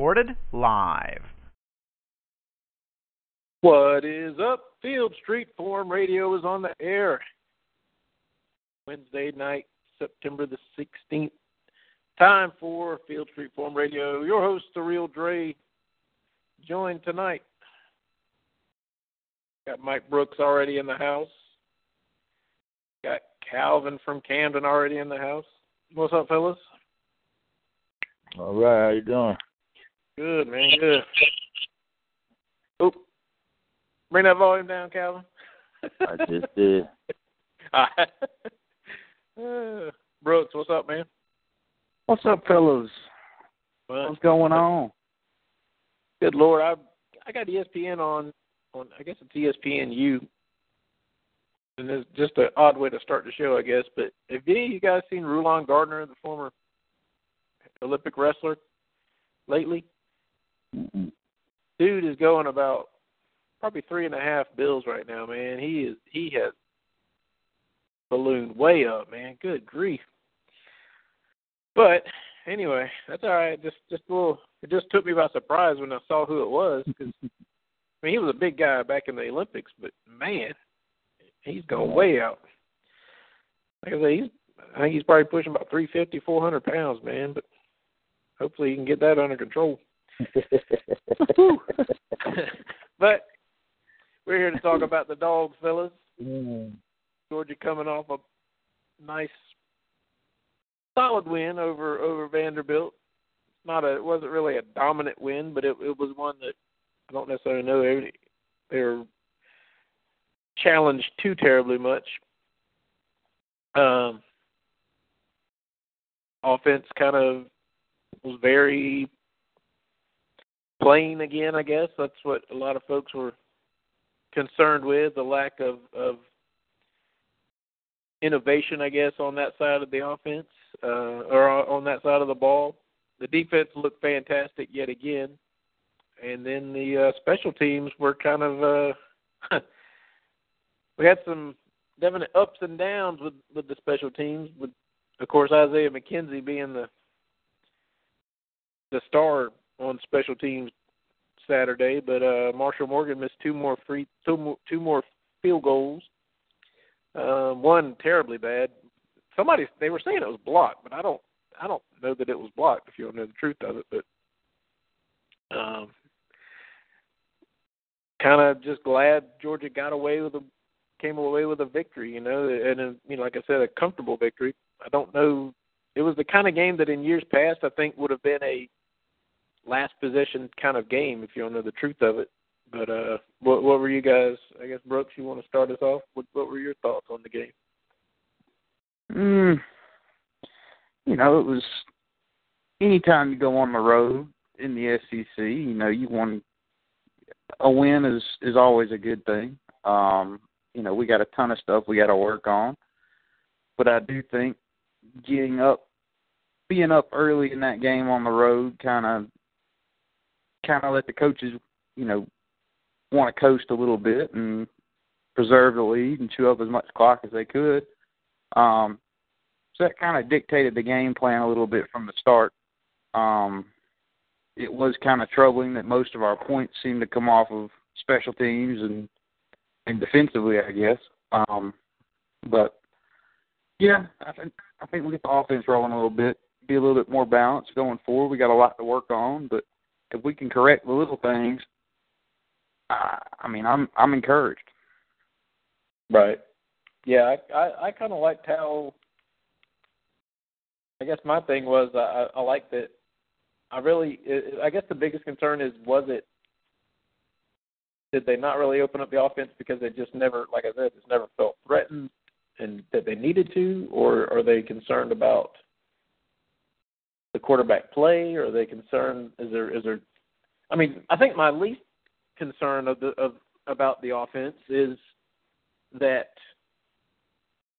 Recorded live. What is up? Field Street Forum Radio is on the air. Wednesday night, September the 16th. Time for Field Street Forum Radio. Your host, The Real Dre, joined tonight. Got Mike Brooks already in the house. Got Calvin from Camden already in the house. What's up, fellas? All right, how you doing? Good, man. Good. Oop. Bring that volume down, Calvin. I just did. uh, Brooks, what's up, man? What's up, fellas? Well, What's going on? Good Lord, I I got ESPN on on I guess it's ESPN U, and it's just an odd way to start the show, I guess. But have any of you guys seen Rulon Gardner, the former Olympic wrestler, lately? Dude is going about probably three and a half bills right now, man. He is he has ballooned way up, man. Good grief. But anyway, that's all right. Just just a little. It just took me by surprise when I saw who it was because I mean he was a big guy back in the Olympics, but man, he's going way out. Like I say, he's I think he's probably pushing about three fifty, four hundred pounds, man. But hopefully he can get that under control. but we're here to talk about the dogs, fellas. Mm. Georgia coming off a nice, solid win over over Vanderbilt. Not a, it wasn't really a dominant win, but it it was one that I don't necessarily know they they were challenged too terribly much. Um, offense kind of was very plain again. I guess that's what a lot of folks were concerned with the lack of of innovation, I guess, on that side of the offense uh, or on that side of the ball. The defense looked fantastic yet again, and then the uh, special teams were kind of uh, we had some definite ups and downs with with the special teams. With of course Isaiah McKenzie being the the star on special teams Saturday, but uh, Marshall Morgan missed two more free two more, two more field goals. Uh, one terribly bad. Somebody they were saying it was blocked, but I don't I don't know that it was blocked. If you don't know the truth of it, but um, kind of just glad Georgia got away with a came away with a victory. You know, and a, you know, like I said, a comfortable victory. I don't know. It was the kind of game that in years past I think would have been a last possession kind of game if you don't know the truth of it. But uh, what what were you guys? I guess Brooks, you want to start us off? What what were your thoughts on the game? Mm, you know, it was anytime you go on the road in the SEC, you know, you want a win is is always a good thing. Um, you know, we got a ton of stuff we got to work on, but I do think getting up, being up early in that game on the road, kind of, kind of let the coaches, you know, want to coast a little bit and preserve the lead and chew up as much clock as they could. Um, so that kind of dictated the game plan a little bit from the start. Um, it was kind of troubling that most of our points seemed to come off of special teams and and defensively, I guess. Um, but yeah, I think I think we get the offense rolling a little bit, be a little bit more balanced going forward. We got a lot to work on, but if we can correct the little things, I, I mean, I'm I'm encouraged. Right. Yeah, I I, I kind of liked how. I guess my thing was I, I like that. I really, I guess the biggest concern is was it did they not really open up the offense because they just never, like I said, just never felt threatened? and that they needed to, or are they concerned about the quarterback play? Or are they concerned? Is there is there? I mean, I think my least concern of the of about the offense is that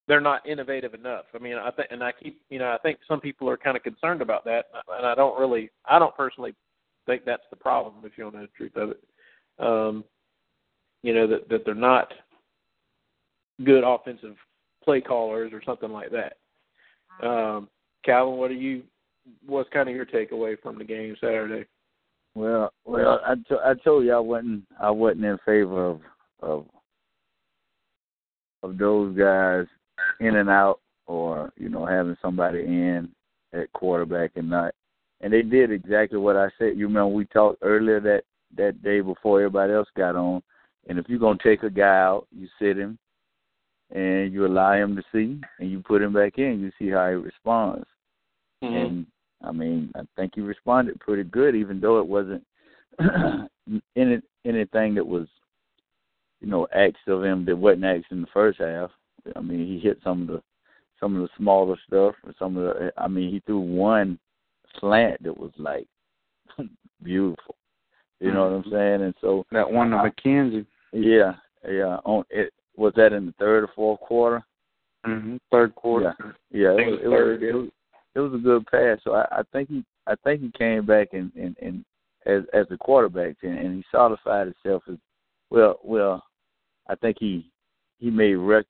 they're not innovative enough. I mean, I think, and I keep, you know, I think some people are kind of concerned about that, and I don't really, I don't personally think that's the problem. If you want to know the truth of it, um, you know, that that they're not good offensive play callers or something like that. Um, Calvin, what are you? What's kind of your takeaway from the game Saturday? Well, well, I, t- I told you I wasn't I wasn't in favor of of of those guys in and out or you know having somebody in at quarterback and not and they did exactly what I said. You remember we talked earlier that that day before everybody else got on. And if you're gonna take a guy out, you sit him and you allow him to see and you put him back in, you see how he responds. Mm-hmm. And I mean, I think he responded pretty good, even though it wasn't any anything that was, you know, asked of him that wasn't asked in the first half. I mean, he hit some of the some of the smaller stuff, or some of the. I mean, he threw one slant that was like beautiful. You know what I'm saying? And so That one to McKenzie. yeah, yeah. On it was that in the third or fourth quarter. Mm-hmm. Third quarter. Yeah, think it was it, was, it was it was a good pass. So I, I think he I think he came back and and, and as as the quarterback and, and he solidified himself as well. Well, I think he he made rec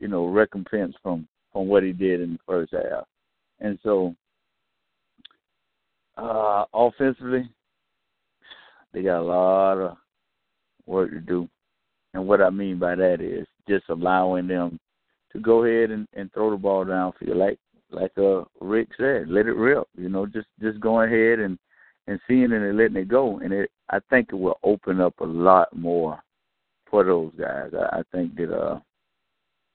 you know recompense from from what he did in the first half, and so uh offensively they got a lot of work to do. And what I mean by that is just allowing them to go ahead and, and throw the ball downfield, like like uh Rick said, let it rip. You know, just just going ahead and and seeing it and letting it go. And it, I think it will open up a lot more for those guys. I, I think that uh,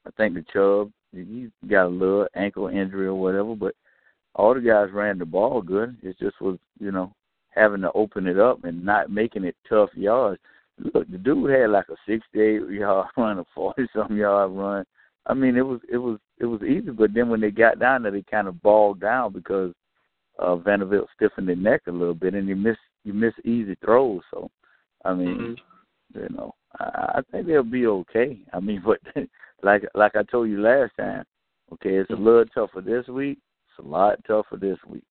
I think the Chubb he got a little ankle injury or whatever, but all the guys ran the ball good. It just was you know having to open it up and not making it tough yards. Look, the dude had like a sixty-eight yard run, a forty-something yard run. I mean, it was it was it was easy, but then when they got down there, they kind of bogged down because uh, Vanderbilt stiffened their neck a little bit, and you miss you miss easy throws. So, I mean, Mhm. you know, I, I think they'll be okay. I mean, but like like I told you last time, okay, it's a little tougher this week. It's a lot tougher this week.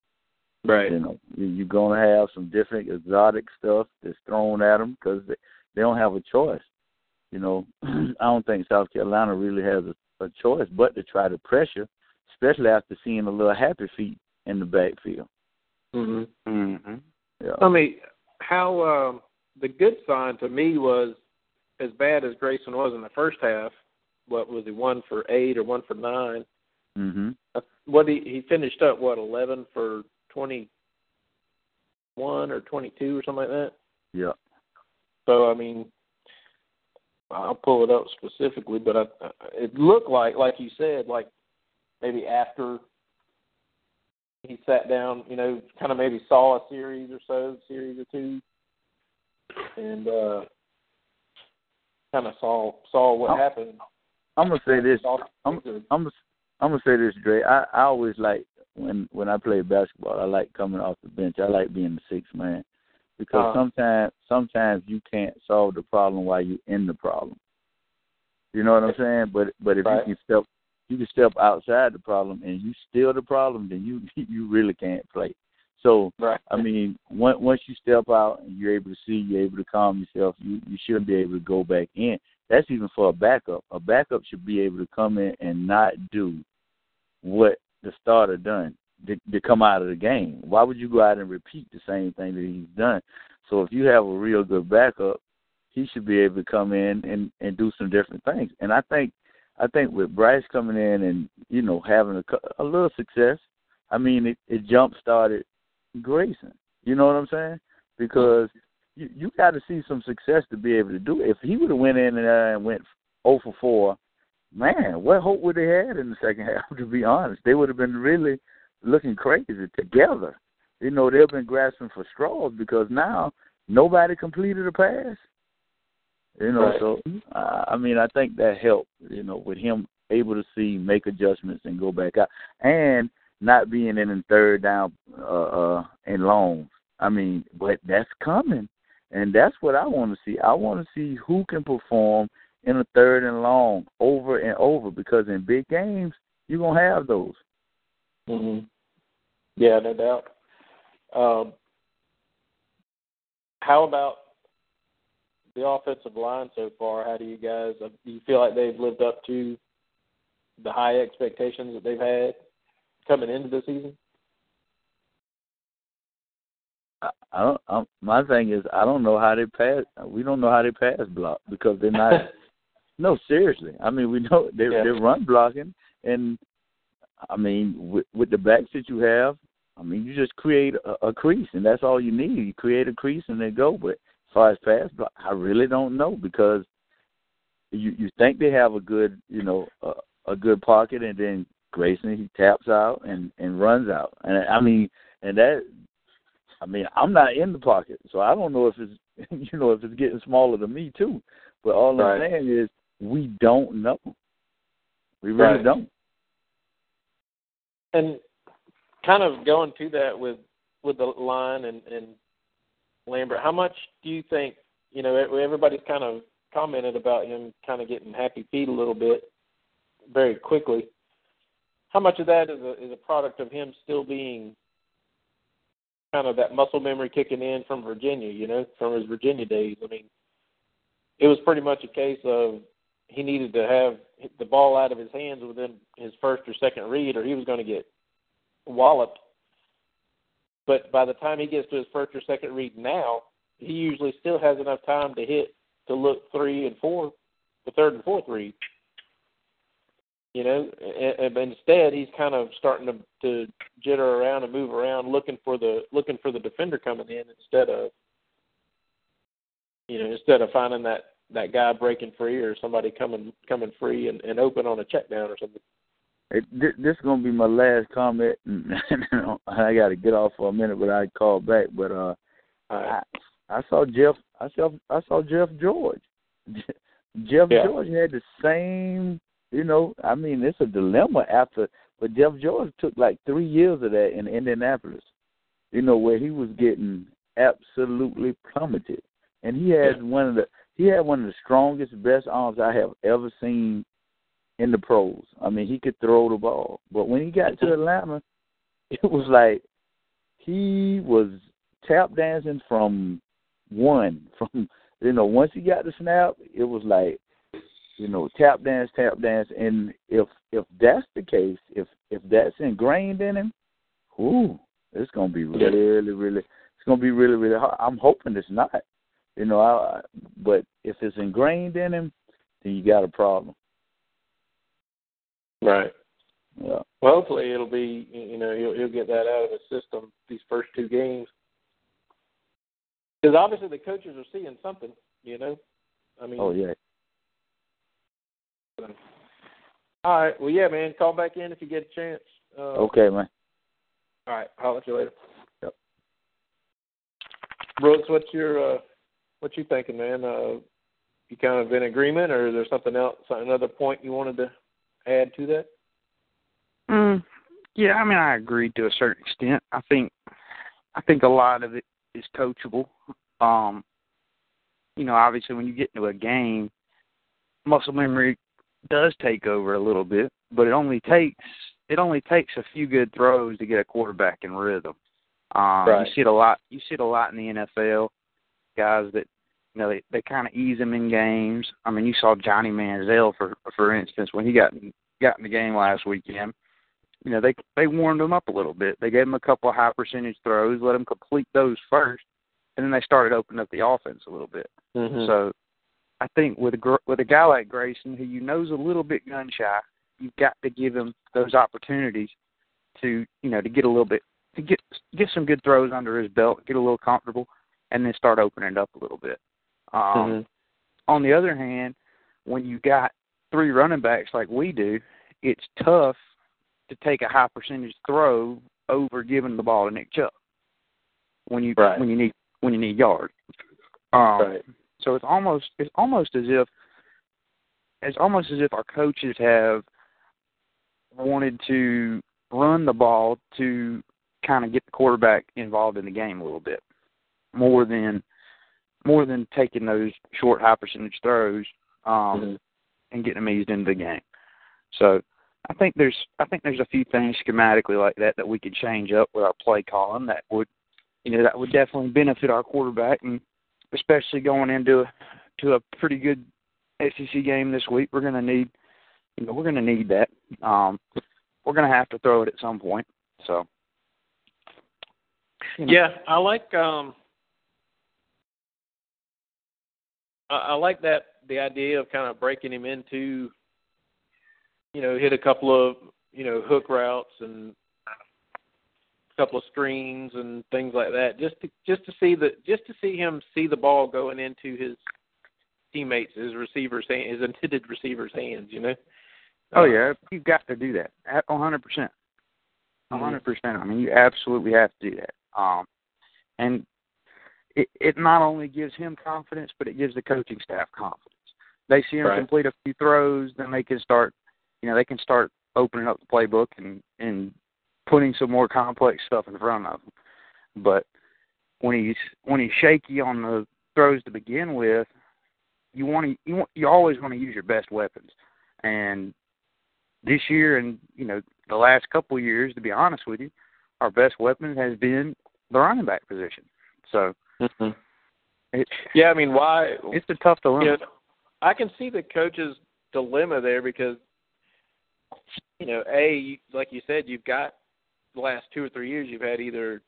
Right. You know, you're gonna have some different exotic stuff that's thrown at them because they, they don't have a choice. You know, I don't think South Carolina really has a, a choice but to try to pressure, especially after seeing a little happy feet in the backfield. hmm Mm-hmm. Yeah. I mean, how um, the good sign to me was as bad as Greyson was in the first half. What was he one for eight or one for nine? Mhm. Uh, What he he finished up what eleven for twenty one or twenty two or something like that. Yeah. So I mean, I'll pull it up specifically, but I, it looked like, like you said, like maybe after he sat down, you know, kind of maybe saw a series or so, series or two, and uh kind of saw saw what I'm- happened. I'm gonna say this. I'm I'm gonna, I'm gonna say this, Dre. I I always like when when I play basketball. I like coming off the bench. I like being the sixth man because Uh-huh. sometimes sometimes you can't solve the problem while you're in the problem. You know what I'm saying? But but if Right. you can step you can step outside the problem and you still the problem, then you you really can't play. So right. I mean, once once you step out and you're able to see, you're able to calm yourself, you you should be able to go back in. That's even for a backup. A backup should be able to come in and not do what the starter done to, to come out of the game. Why would you go out and repeat the same thing that he's done? So if you have a real good backup, he should be able to come in and and do some different things. And I think I think with Brice coming in and you know having a, a little success, I mean it, it jump started Greyson. You know what I'm saying? Because you you got to see some success to be able to do it. If he would have went in there and went 0 for 4, man, what hope would they had in the second half? To be honest, they would have been really looking crazy together. You know, they've been grasping for straws because now nobody completed a pass. You know, Right. so uh, I mean, I think that helped. You know, with him able to see, make adjustments, and go back out, and not being in third down uh, uh, and long. I mean, but that's coming, and that's what I want to see. I want to see who can perform in a third and long over and over because in big games you're gonna have those. Mhm. Yeah, no doubt. Um, how about the offensive line so far? How do you guys uh, do you feel like they've lived up to the high expectations that they've had coming into the season? I, I don't. I, my thing is, I don't know how they pass. We don't know how they pass block because they're not. no, seriously. I mean, we know they're Yeah. they're run blocking, and I mean, with, with the backs that you have, I mean, you just create a, a crease, and that's all you need. You create a crease and they go. But as far as pass block, I really don't know because you you think they have a good, you know, a, a good pocket, and then Greyson he taps out and and runs out, and I mean, and that I mean, I'm not in the pocket, so I don't know if it's you know if it's getting smaller than me too. But all Right. I'm saying is we don't know. We really Right. don't. And kind of going to that with with the line and and Lambert, how much do you think you know everybody's kind of commented about him kind of getting happy feet a little bit very quickly. How much of that is a is a product of him still being kind of that muscle memory kicking in from Virginia, you know, from his Virginia days. I mean, it was pretty much a case of he needed to have the ball out of his hands within his first or second read, or he was going to get walloped. But by the time he gets to his first or second read now, he usually still has enough time to hit to look three and four, the third and fourth read. You know, and, and instead he's kind of starting to to jitter around and move around, looking for the looking for the defender coming in instead of you know instead of finding that that guy breaking free or somebody coming coming free and, and open on a check down or something. It, thi- this is gonna be my last comment, and I got to get off for a minute, but I call back. But uh, Uh, I, I saw Jeff. I saw I saw Jeff George. Jeff Yeah. George had the same. You know, I mean, it's a dilemma after. But Jeff George took like three years of that in Indianapolis. You know, where he was getting absolutely plummeted, and he had Yeah. one of the he had one of the strongest, best arms I have ever seen in the pros. I mean, he could throw the ball, but when he got to Atlanta, it was like he was tap dancing from one. From you know, once he got the snap, it was like you know, tap dance, tap dance, and if if that's the case, if if that's ingrained in him, ooh, it's gonna be really, really, it's gonna be really, really hard. I'm hoping it's not, you know, I, but if it's ingrained in him, then you got a problem. right. Yeah. Well, hopefully it'll be you know he'll he'll get that out of his system these first two games because obviously the coaches are seeing something. You know, I mean. Oh yeah. All right. Well, yeah, man. Call back in if you get a chance. Uh, Okay, man. All right. I'll let you later. Yep. Brooks, what's your uh, what you thinking, man? Uh, you kind of in agreement, or is there something else, another point you wanted to add to that? Mm, yeah, I mean, I agree to a certain extent. I think, I think a lot of it is coachable. Um, you know, obviously, when you get into a game, muscle memory does take over a little bit, but it only takes it only takes a few good throws to get a quarterback in rhythm. Um, Right. You see it a lot. You see it a lot in the NFL. Guys that you know they they kind of ease them in games. I mean, you saw Johnny Manziel for for instance when he got got in the game last weekend. You know they they warmed him up a little bit. They gave him a couple of high percentage throws, let him complete those first, and then they started opening up the offense a little bit. Mm-hmm. So I think with a with a guy like Greyson, who you know's a little bit gun shy, you've got to give him those opportunities to you know to get a little bit to get get some good throws under his belt, get a little comfortable, and then start opening it up a little bit. Um, Mhm. On the other hand, when you got three running backs like we do, it's tough to take a high percentage throw over giving the ball to Nick Chubb when you Right. when you need when you need yards. Um, right. so it's almost it's almost as if it's almost as if our coaches have wanted to run the ball to kind of get the quarterback involved in the game a little bit more than more than taking those short high percentage throws um Mhm. and getting them eased into the game. So I think there's I think there's a few things schematically like that that we could change up with our play calling that would you know that would definitely benefit our quarterback and especially going into to a pretty good SEC game this week. We're going to need you know we're going to need that. Um, we're going to have to throw it at some point. So you know. Yeah, I like um I, I like that the idea of kind of breaking him into you know, hit a couple of, you know, hook routes and a couple of screens and things like that just to just to see the just to see him see the ball going into his teammates, his receivers hand, his intended receivers' hands, you know. Oh yeah, you've got to do that. A hundred percent. A Mhm. hundred percent. I mean, you absolutely have to do that. Um, and it it not only gives him confidence, but it gives the coaching staff confidence. They see him Right. complete a few throws, then they can start, you know, they can start opening up the playbook and and putting some more complex stuff in front of him. But when he's when he's shaky on the throws to begin with, you want to you want you always want to use your best weapons. And this year and you know the last couple of years, to be honest with you, our best weapon has been the running back position. So Mhm. it, Yeah, I mean, why it's a tough dilemma. you know, I can see the coach's dilemma there because, you know, a like you said, you've got the last two or three years you've had either,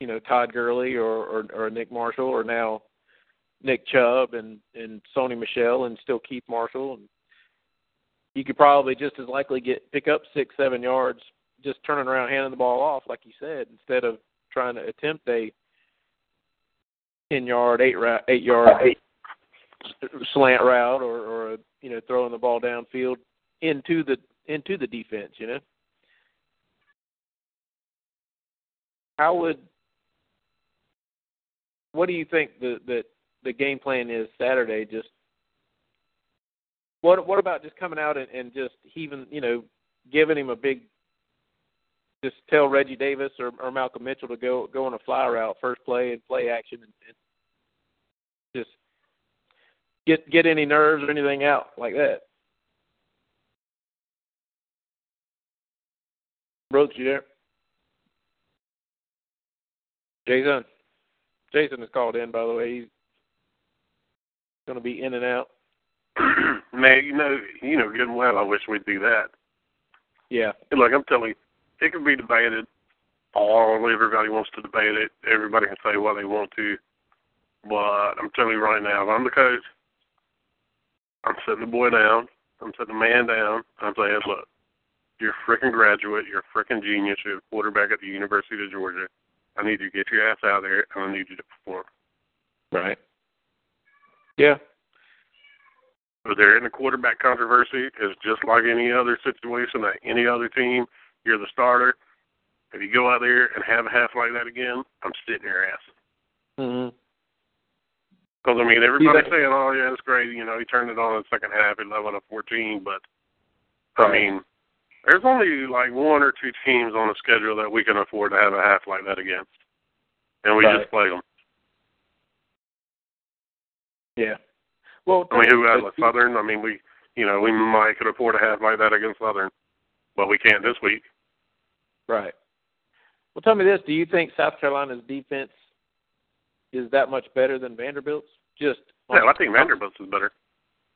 you know, Todd Gurley or or, or Nick Marshall or now Nick Chubb and and Sony Michel and still Keith Marshall and you could probably just as likely get pick up six seven yards just turning around handing the ball off like you said instead of trying to attempt a ten yard eight ra- eight yard slant route or or a, you know throwing the ball downfield into the into the defense. You know, how would what do you think the the the game plan is Saturday? Just what what about just coming out and, and just heaving you know giving him a big just tell Reggie Davis or, or Malcolm Mitchell to go go on a fly route first play and play action and, and just get get any nerves or anything out like that. Brooks, you there? Jason. Jason is called in by the way. He's gonna be in and out. Man, you know, you know good and well. I wish we'd do that. Yeah. Look, I'm telling you, it can be debated. All everybody wants to debate it. Everybody can say what they want to. But I'm telling you right now, if I'm the coach, I'm sitting the boy down. I'm sitting the man down. I'm saying, look, you're a freaking graduate. You're a freaking genius. You're a quarterback at the University of Georgia. I need you to get your ass out there, and I need you to perform. Right. Yeah. But they're in the quarterback controversy. It's just like any other situation at any other team. You're the starter. If you go out there and have a half like that again, I'm sitting your ass. Because I mean, everybody's think- saying, "Oh yeah, it's great." You know, he turned it on in the second half, eleven to fourteen. But I mean, there's only like one or two teams on the schedule that we can afford to have a half like that against, and we Right. just play them. Yeah. Well, I mean, who has a Southern? I mean, we, you know, we might could afford a half like that against Southern, but we can't this week. Right. Well, tell me this: Do you think South Carolina's defense is that much better than Vanderbilt's? Just Yeah, I think Vanderbilt's is better.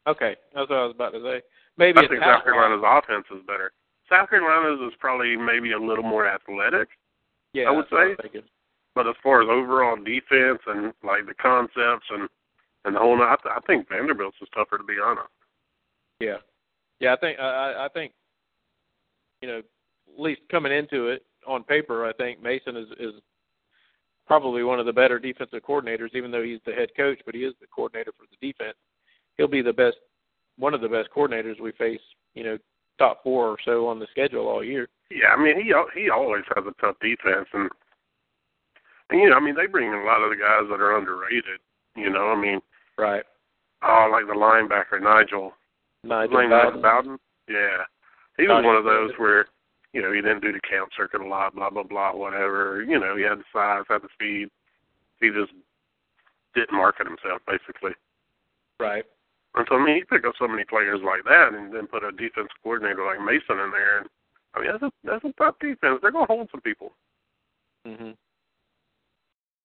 Okay, that's what I was about to say. Maybe I think South Carolina's offense is better. South Carolina's is probably maybe a little more athletic, Yeah, I would say- but as far as overall defense and like the concepts and and the whole, I, th- I think Vanderbilt's is tougher to be honest. Yeah, yeah. I think I- I think you know at least coming into it on paper, I think Mason is is probably one of the better defensive coordinators, even though he's the head coach, but he is the coordinator for the defense. He'll be the best, one of the best coordinators we face. You know, top four or so on the schedule all year. Yeah, I mean he he always has a tough defense and. And, you know, I mean, they bring in a lot of the guys that are underrated. You know, I mean, Right. oh, like the linebacker Nigel Nigel Bowden. Bowden. Yeah. He was one of those where, you know, he didn't do the count circuit a lot, blah blah blah, whatever. You know, he had the size, had the speed. He just didn't market himself basically. Right. And so I mean, you pick up so many players like that, and then put a defense coordinator like Mason in there, and I mean, that's a that's a tough defense. They're gonna hold some people. Mhm.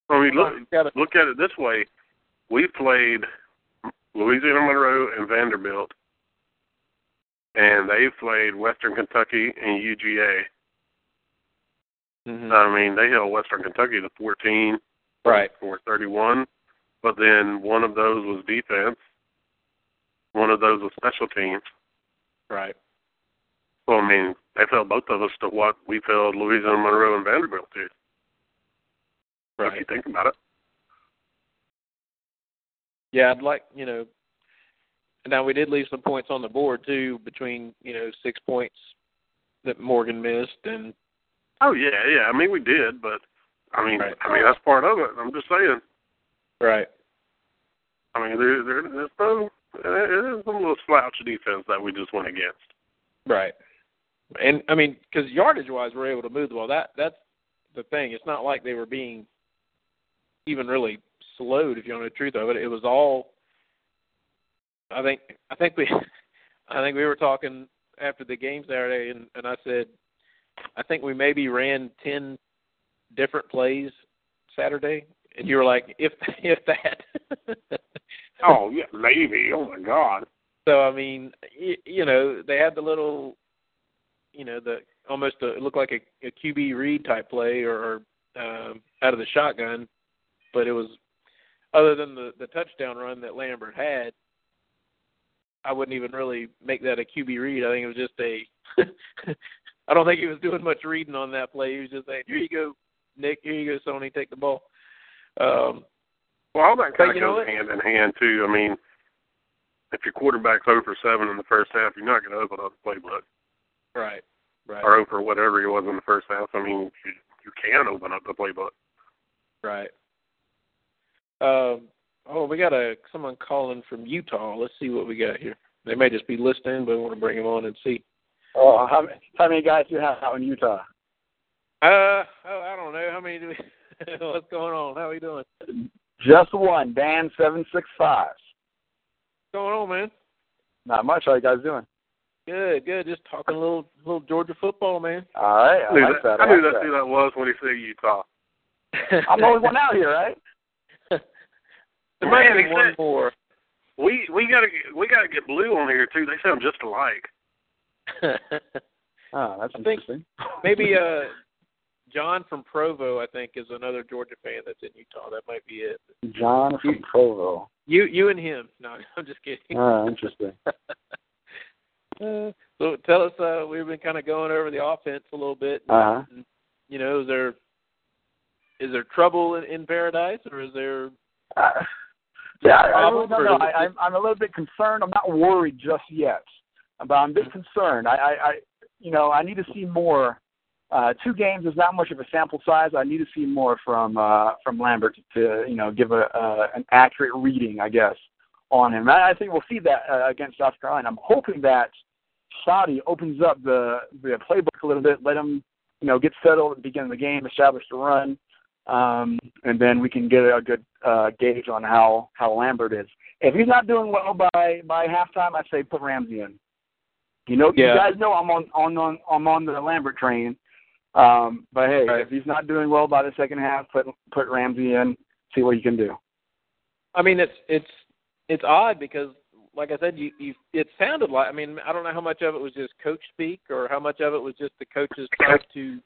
I mean, look look at it this way: we played Louisiana Monroe and Vanderbilt, and they played Western Kentucky and UGA. Mhm. I mean, they held Western Kentucky to 14 right. or 31, but then one of those was defense, one of those was special teams. Right. So I mean, they held both of us to what we held Louisiana Monroe and Vanderbilt to. Right. If you think about it. Yeah, I'd like you know. Now we did leave some points on the board too, between you know six points that Morgan missed, and Oh yeah, yeah. I mean, we did, but I mean, Right. I mean that's part of it. I'm just saying. right. I mean, there, there, there's no, there's some little slouch defense that we just went against. Right. And I mean, because yardage wise, we're able to move the ball. That that's the thing. It's not like they were being even really slowed. If you know the truth of it, it was all. I think I think we, I think we were talking after the game Saturday, and and I said, I think we maybe ran ten different plays Saturday, and you were like, if if that. Oh yeah, maybe. Oh my God. So I mean, you, you know, they had the little, you know, the almost a, it looked like a, a QB read type play or, or um, out of the shotgun, but it was other than the the touchdown run that Lambert had. I wouldn't even really make that a QB read. I think it was just a. I don't think he was doing much reading on that play. He was just saying, "Here you go, Nick. Here you go, Sony. Take the ball." Um, Well, all that kind of you know goes what? hand in hand too. I mean, if your quarterback's 0 for 7 in the first half, you're not going to open up the playbook right, right. or 0 for whatever he was in the first half. I mean, you, you can open up the playbook. Right. Um. Oh, we got a someone calling from Utah. Let's see what we got here. They may just be listening, but we want to bring them on and see. Oh, how, many- how many guys do you have out in Utah? Uh, oh, I don't know how many. Do we, what's going on? How are we doing? Just one, Dan seven six five. What's going on, man? Not much. How you guys doing? Good, good. Just talking a little, little Georgia football, man. All right. I I knew, like that, that. I knew like that's who that was when he said Utah. I'm the only one out here, right? there might Man, be one said- more. We we gotta we gotta get blue on here too. They sound just alike. Oh, that's I interesting. Maybe uh, John from Provo, I think, is another Georgia fan that's in Utah. That might be it. John from Provo. You, you and him. No, I'm just kidding. Oh, interesting. Uh, so tell us, uh, we've been kind of going over the offense a little bit. Uh-huh. And, you know, is there is there trouble in, in paradise, or is there? Uh, yeah, I, I really don't know. I, I'm I'm a little bit concerned. I'm not worried just yet, but I'm a bit concerned. I, I, I you know, I need to see more. Uh, two games is not much of a sample size. I need to see more from uh, from Lambert to you know give a uh, an accurate reading, I guess, on him. I, I think we'll see that uh, against South Carolina. I'm hoping that Schotty opens up the the playbook a little bit, let him you know get settled at the beginning of the game, establish the run, um, and then we can get a good uh, gauge on how how Lambert is. If he's not doing well by by halftime, I say put Ramsey in. You know, Yeah. you guys know I'm on on on I'm on the Lambert train. Um, but hey, Right. if he's not doing well by the second half, put put Ramsey in. See what you can do. I mean, it's it's it's odd because, like I said, you you it sounded like. I mean, I don't know how much of it was just coach speak or how much of it was just the coaches trying to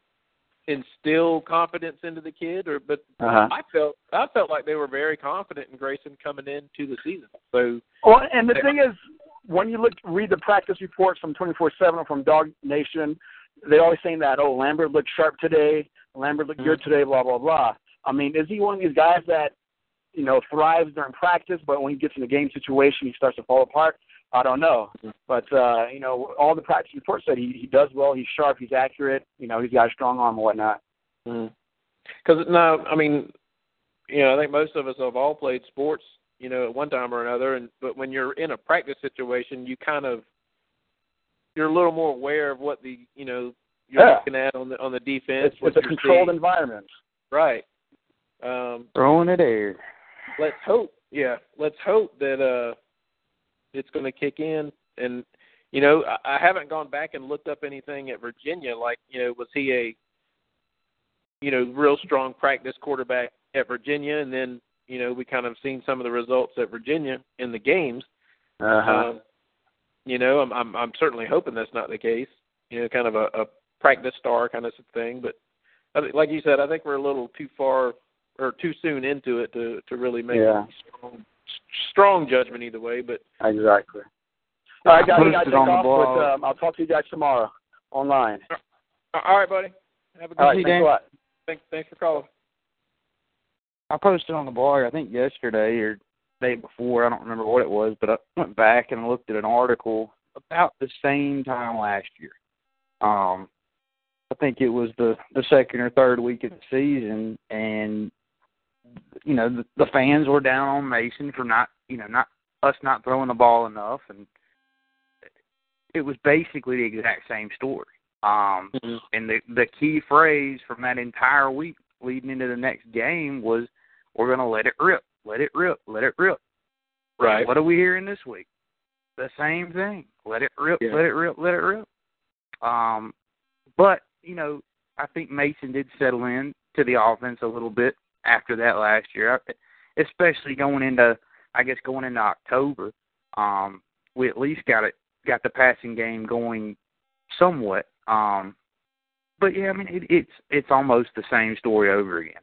instill confidence into the kid, or but Uh-huh. I felt I felt like they were very confident in Greyson coming into the season. So Well, and the thing is, when you look read the practice reports from 24/7 or from Dog Nation, they always saying that oh Lambert looked sharp today, Lambert looked good today, blah blah blah. I mean, is he one of these guys that you know thrives during practice, but when he gets in a game situation, he starts to fall apart? I don't know, but uh, you know, all the practice reports said he he does well, he's sharp, he's accurate, you know, he's got a strong arm and whatnot. Because no, I mean, you know, I think most of us have all played sports, you know, at one time or another. And but when you're in a practice situation, you kind of you're a little more aware of what the you know you're Yeah. looking at on the on the defense. It's, it's a controlled seeing. environment. right. Um, Throwing it air. let's hope. Yeah, let's hope that uh, it's going to kick in. And you know, I, I haven't gone back and looked up anything at Virginia. Like, you know, was he a you know real strong practice quarterback at Virginia, and then you know we kind of seen some of the results at Virginia in the games. Uh-huh. Um, you know, I'm I'm I'm certainly hoping that's not the case. You know, kind of a, a practice star kind of thing. But I think, like you said, I think we're a little too far or too soon into it to to really make Yeah. strong strong judgment either way. But exactly. All right, guys, I got to take off, blog. but um, I'll talk to you guys tomorrow online. all right, buddy. Have a good All right, See, thanks a lot. Thanks, thanks for calling. I posted on the blog, I think yesterday or day before, I don't remember what it was, but I went back and looked at an article about the same time last year. Um, I think it was the the second or third week of the season, and you know the, the fans were down on Mason for not you know not us not throwing the ball enough, and it was basically the exact same story. Um, and the the key phrase from that entire week leading into the next game was, "We're going to let it rip, let it rip, let it rip." Right. What are we hearing this week? The same thing. Let it rip, Yeah. let it rip, let it rip. Um, but you know, I think Mason did settle in to the offense a little bit after that last year, especially going into, I guess, going into October. Um, we at least got it, got the passing game going somewhat. Um, but yeah, I mean, it, it's it's almost the same story over again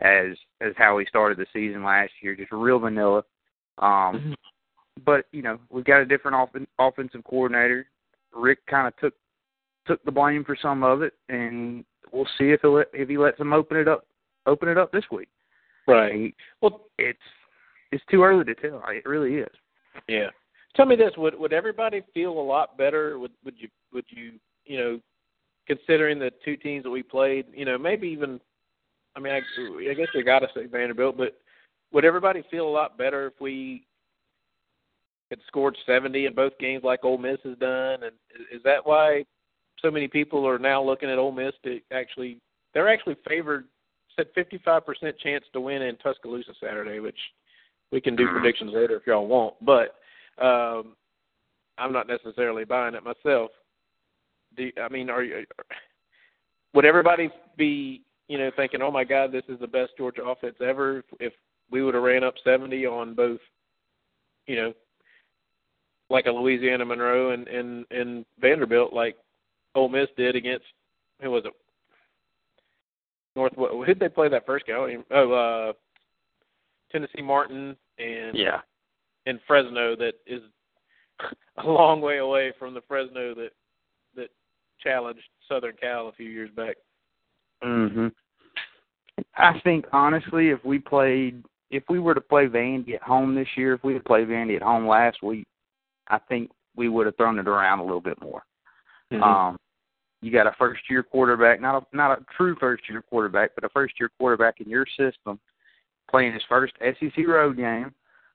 as as how we started the season last year, just real vanilla. Um, but you know, we've got a different offen- offensive coordinator. Rick kind of took took the blame for some of it, and we'll see if he let, if he lets them open it up open it up this week. Right. He- Well, It's it's too early to tell. It really is. Yeah. Tell me this: would would everybody feel a lot better? Would would you would you you know, considering the two teams that we played, you know, maybe even, I mean, I, I guess you got to say Vanderbilt, but would everybody feel a lot better if we had scored seventy in both games like Ole Miss has done? And is- is that why so many people are now looking at Ole Miss to actually? They're actually favored. Said fifty-five percent chance to win in Tuscaloosa Saturday, which we can do predictions later if y'all want. But um, I'm not necessarily buying it myself. Do I mean, are you? Would everybody be, you know, thinking, "Oh my God, this is the best Georgia offense ever"? If, if we would have ran up 70 on both, you know, like a Louisiana Monroe and and and Vanderbilt, like Ole Miss did against who was it? North. Who did they play that first game? I don't even- Oh, uh, Tennessee Martin and Yeah. and Fresno that is a long way away from the Fresno that that challenged Southern Cal a few years back. Mhm. I think honestly, if we played, if we were to play Vandy at home this year, if we had played Vandy at home last week, I think we would have thrown it around a little bit more. Um, you got a first year quarterback, not a not a true first year quarterback, but a first year quarterback in your system, playing his first SEC road game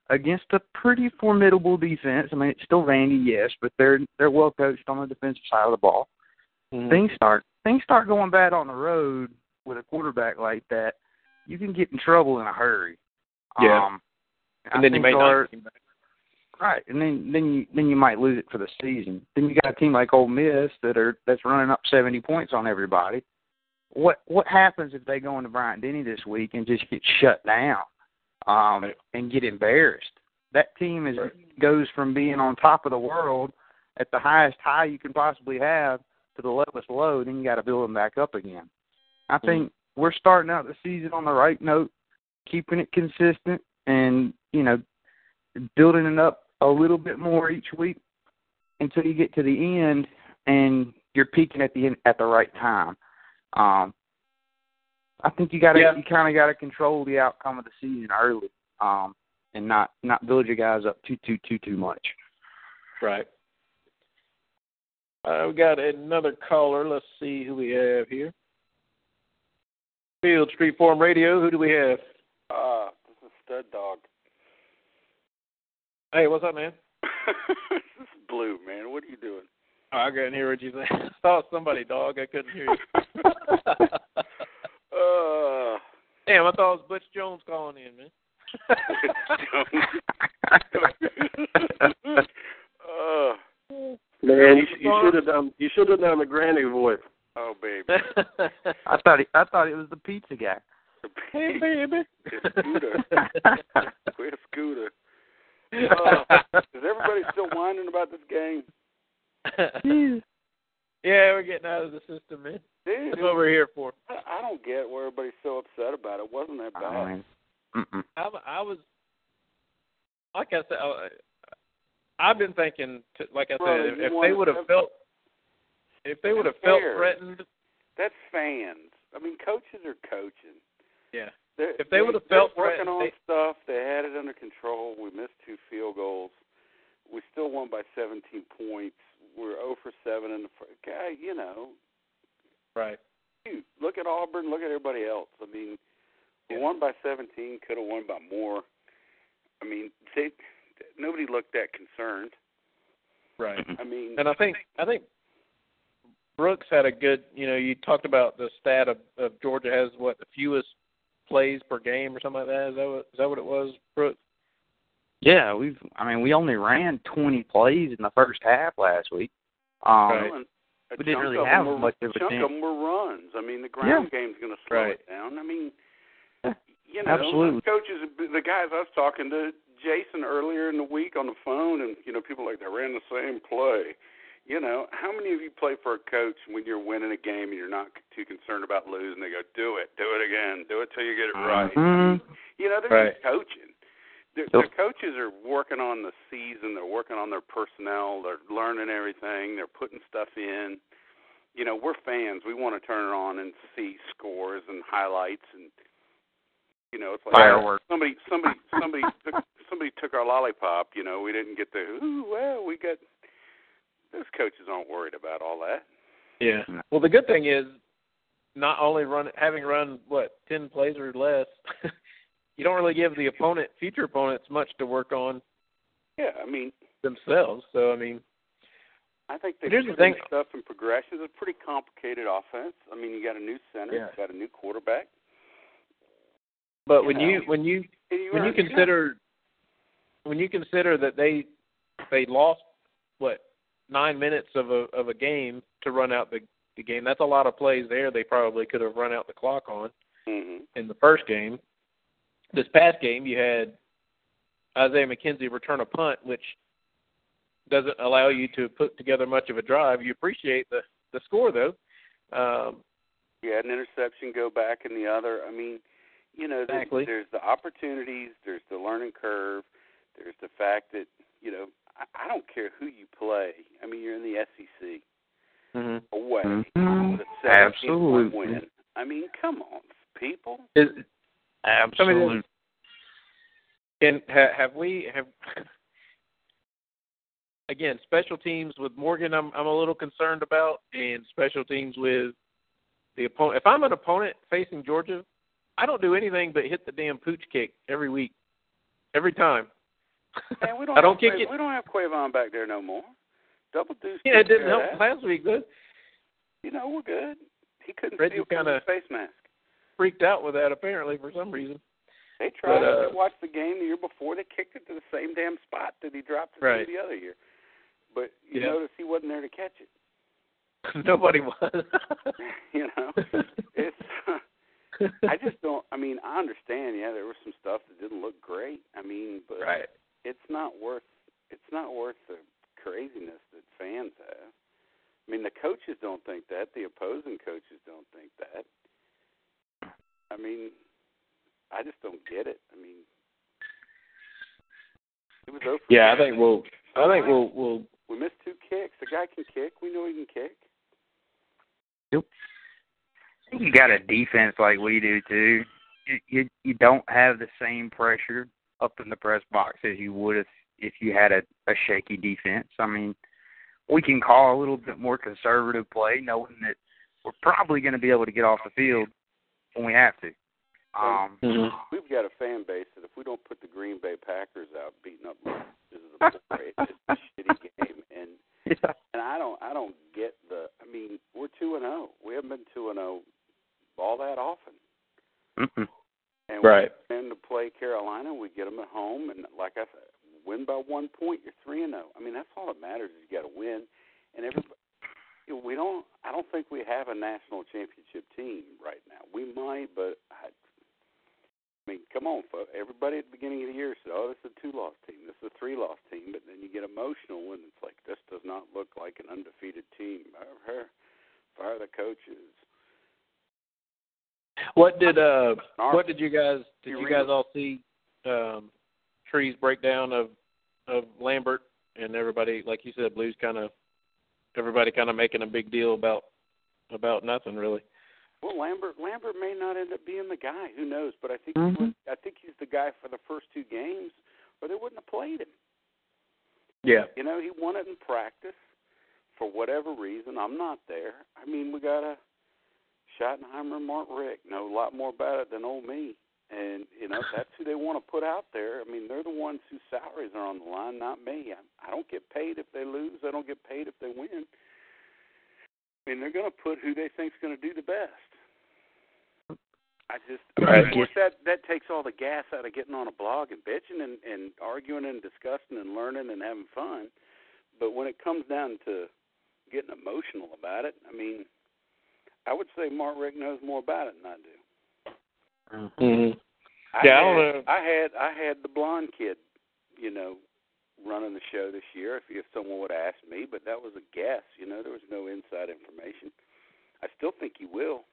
against a pretty formidable defense. I mean, it's still Vandy, yes, but they're they're well coached on the defensive side of the ball Mhm. things start things start going bad on the road with a quarterback like that, you can get in trouble in a hurry. Yeah. Um, I and then you may our- not. Right, and then then you then you might lose it for the season. Then you got a team like Ole Miss that are that's running up seventy points on everybody. What what happens if they go into Bryant Denny this week and just get shut down, um, and get embarrassed? That team is Right. goes from being on top of the world at the highest high you can possibly have to the lowest low, then you got to build them back up again. I think we're starting out the season on the right note, keeping it consistent, and you know, building it up a little bit more each week until you get to the end and you're peaking at the end at the right time. Um, I think you got to Yeah. you kind of got to control the outcome of the season early, um, and not not build your guys up too too too too much. Right. Uh, we got another caller. Let's see who we have here. Field Street Forum Radio. Who do we have? Uh, this is Stud Dog. Hey, what's up, man? this is Blue, man. What are you doing? Oh, I couldn't hear what you said. I thought somebody dog. I couldn't hear you. uh, Damn, I thought it was Butch Jones calling in, man. uh, Man, you, you should have done. You should have done the granny voice. oh, baby. I thought he, I thought it was the pizza guy. hey, baby. Scooter. Where's Scooter? Uh, is everybody still whining about this game? yeah, we're getting out of the system, man. Dude, That's what we're here for. I I don't get why everybody's so upset about it. It wasn't that bad. I. I, I was, like I said, I, I've been thinking, to, like I Brother, said, you if they would have felt, if they would have felt threatened, That's fans. I mean, coaches are coaching. yeah, They're, If they would've they're felt working on they- stuff, they had it under control. We missed two field goals. We still won by 17 points. We're 0 for 7 in the first. Guy, you know, right, shoot, look at Auburn. Look at everybody else. I mean, we Yeah. won by 17. Could have won by more. I mean, they nobody looked that concerned. right. I mean, And I think I think Brooks had a good. You know, you talked about the stat of, of Georgia has what the fewest plays per game or something like that. Is that what is that what it was, Brooks? Yeah, we've. I mean, we only ran 20 plays in the first half last week. Um, Right. We didn't really of have were, much of a chunk team. of them were runs. I mean, the ground game's going to slow Right. it down. I mean, Yeah, you know, absolutely. coaches, the guys I was talking to, Jason earlier in the week on the phone, and you know, people like they ran the same play. You know, how many of you play for a coach when you're winning a game and you're not too concerned about losing? They go, "Do it, do it again, do it till you get it right." Mhm. You know, they're Right. just coaching. The, So- the coaches are working on the season. They're working on their personnel. They're learning everything. They're putting stuff in. You know, we're fans. We want to turn it on and see scores and highlights and you know, it's like Fireworks. somebody somebody somebody took somebody took our lollipop. You know, we didn't get the ooh well we got. Those coaches aren't worried about all that. Yeah. Mm-hmm. Well, the good thing is, not only run having run what ten plays or less, you don't really give the opponent, future opponents, much to work on Yeah, I mean, themselves. So I mean, I think they Here's the thing- stuff in progressions. It's a pretty complicated offense. I mean, you got a new center, Yeah. you got a new quarterback. but You when know. you when you And you when you consider when you consider that they they lost what nine minutes of a of a game to run out the the game, that's a lot of plays there. They probably could have run out the clock on Mhm. in the first game. This past game, you had Isaiah McKenzie return a punt, which doesn't allow you to put together much of a drive. You appreciate the the score though. Um, You had an interception go back in the other. I mean, you know, there's, Exactly. there's the opportunities, there's the learning curve, there's the fact that you know I, I don't care who you play. I mean, you're in the SEC away Mhm. with a 17 Absolutely. win. I mean, come on, people. is, Absolutely. And ha, have we have again special teams with Morgan? I'm I'm a little concerned about, and special teams with the opponent. If I'm an opponent facing Georgia, I don't do anything but hit the damn pooch kick every week, every time. Man, we don't I don't have kick it. We don't have Quavon back there no more. Double deuce. Yeah, it didn't help that. last week. Good. You know, we're good. He couldn't Reggie see kinda- his face mask. Freaked out with that apparently for some reason. They tried. But, uh, I watched the game the year before. They kicked it to the same damn spot that he dropped it to Right. the other year. But you Yeah. notice he wasn't there to catch it. Nobody was. You know, it's. I just don't. I mean, I understand. Yeah, there was some stuff that didn't look great. I mean, but right. It's not worth. It's not worth the craziness that fans have. I mean, the coaches don't think that. The opposing coaches don't think that. I mean, I just don't get it. I mean, it was over. Yeah, I think we'll. I think we'll. We'll. We missed two kicks. The guy can kick. We know he can kick. I think you got a defense like we do too. You, you you don't have the same pressure up in the press box as you would if if you had a, a shaky defense. I mean, we can call a little bit more conservative play, knowing that we're probably going to be able to get off the field when we have to. Um, We've got a fan base that if we don't put the Green Bay Packers out beating up this is a boy, it's a shitty game. And yeah. And I don't I don't get the. I mean, we're two and zero. We haven't been two and zero all that often. Mm-mm. And Right. we tend to play Carolina. We get them at home, and like I said, win by one point. You're three and zero. I mean, that's all that matters. Is you got to win. And everybody, we don't. I don't think we have a national championship team right now. We might, but I, I mean, come on, folks. Everybody at the beginning of the year said, "Oh, this is a two-loss team. This is a three-loss team." But then you get emotional, and it's like, this does not look like an undefeated team. Fire, fire the coaches. What did uh what did you guys did You guys all see um Tree's breakdown of of Lambert and everybody like you said Blues kind of everybody kind of making a big deal about about nothing really. Well, Lambert Lambert may not end up being the guy. Who knows? But I think Mhm. he I think he's the guy for the first two games, or they wouldn't have played him. Yeah. You know, he won it in practice for whatever reason. I'm not there. I mean, we got a Schottenheimer and Mark Richt know a lot more about it than old me. And you know, that's who they want to put out there. I mean, they're the ones whose salaries are on the line, not me. I, I don't get paid if they lose. I don't get paid if they win. I mean, they're going to put who they think's going to do the best. I just, I mean, of course, that that takes all the gas out of getting on a blog and bitching and, and arguing and discussing and learning and having fun. But when it comes down to getting emotional about it, I mean, I would say Mark Richt knows more about it than I do. Mm-hmm. I Yeah, I had, don't know. I had I had the blonde kid, you know, running the show this year. If if someone would have asked me, but that was a guess. You know, there was no inside information. I still think he will.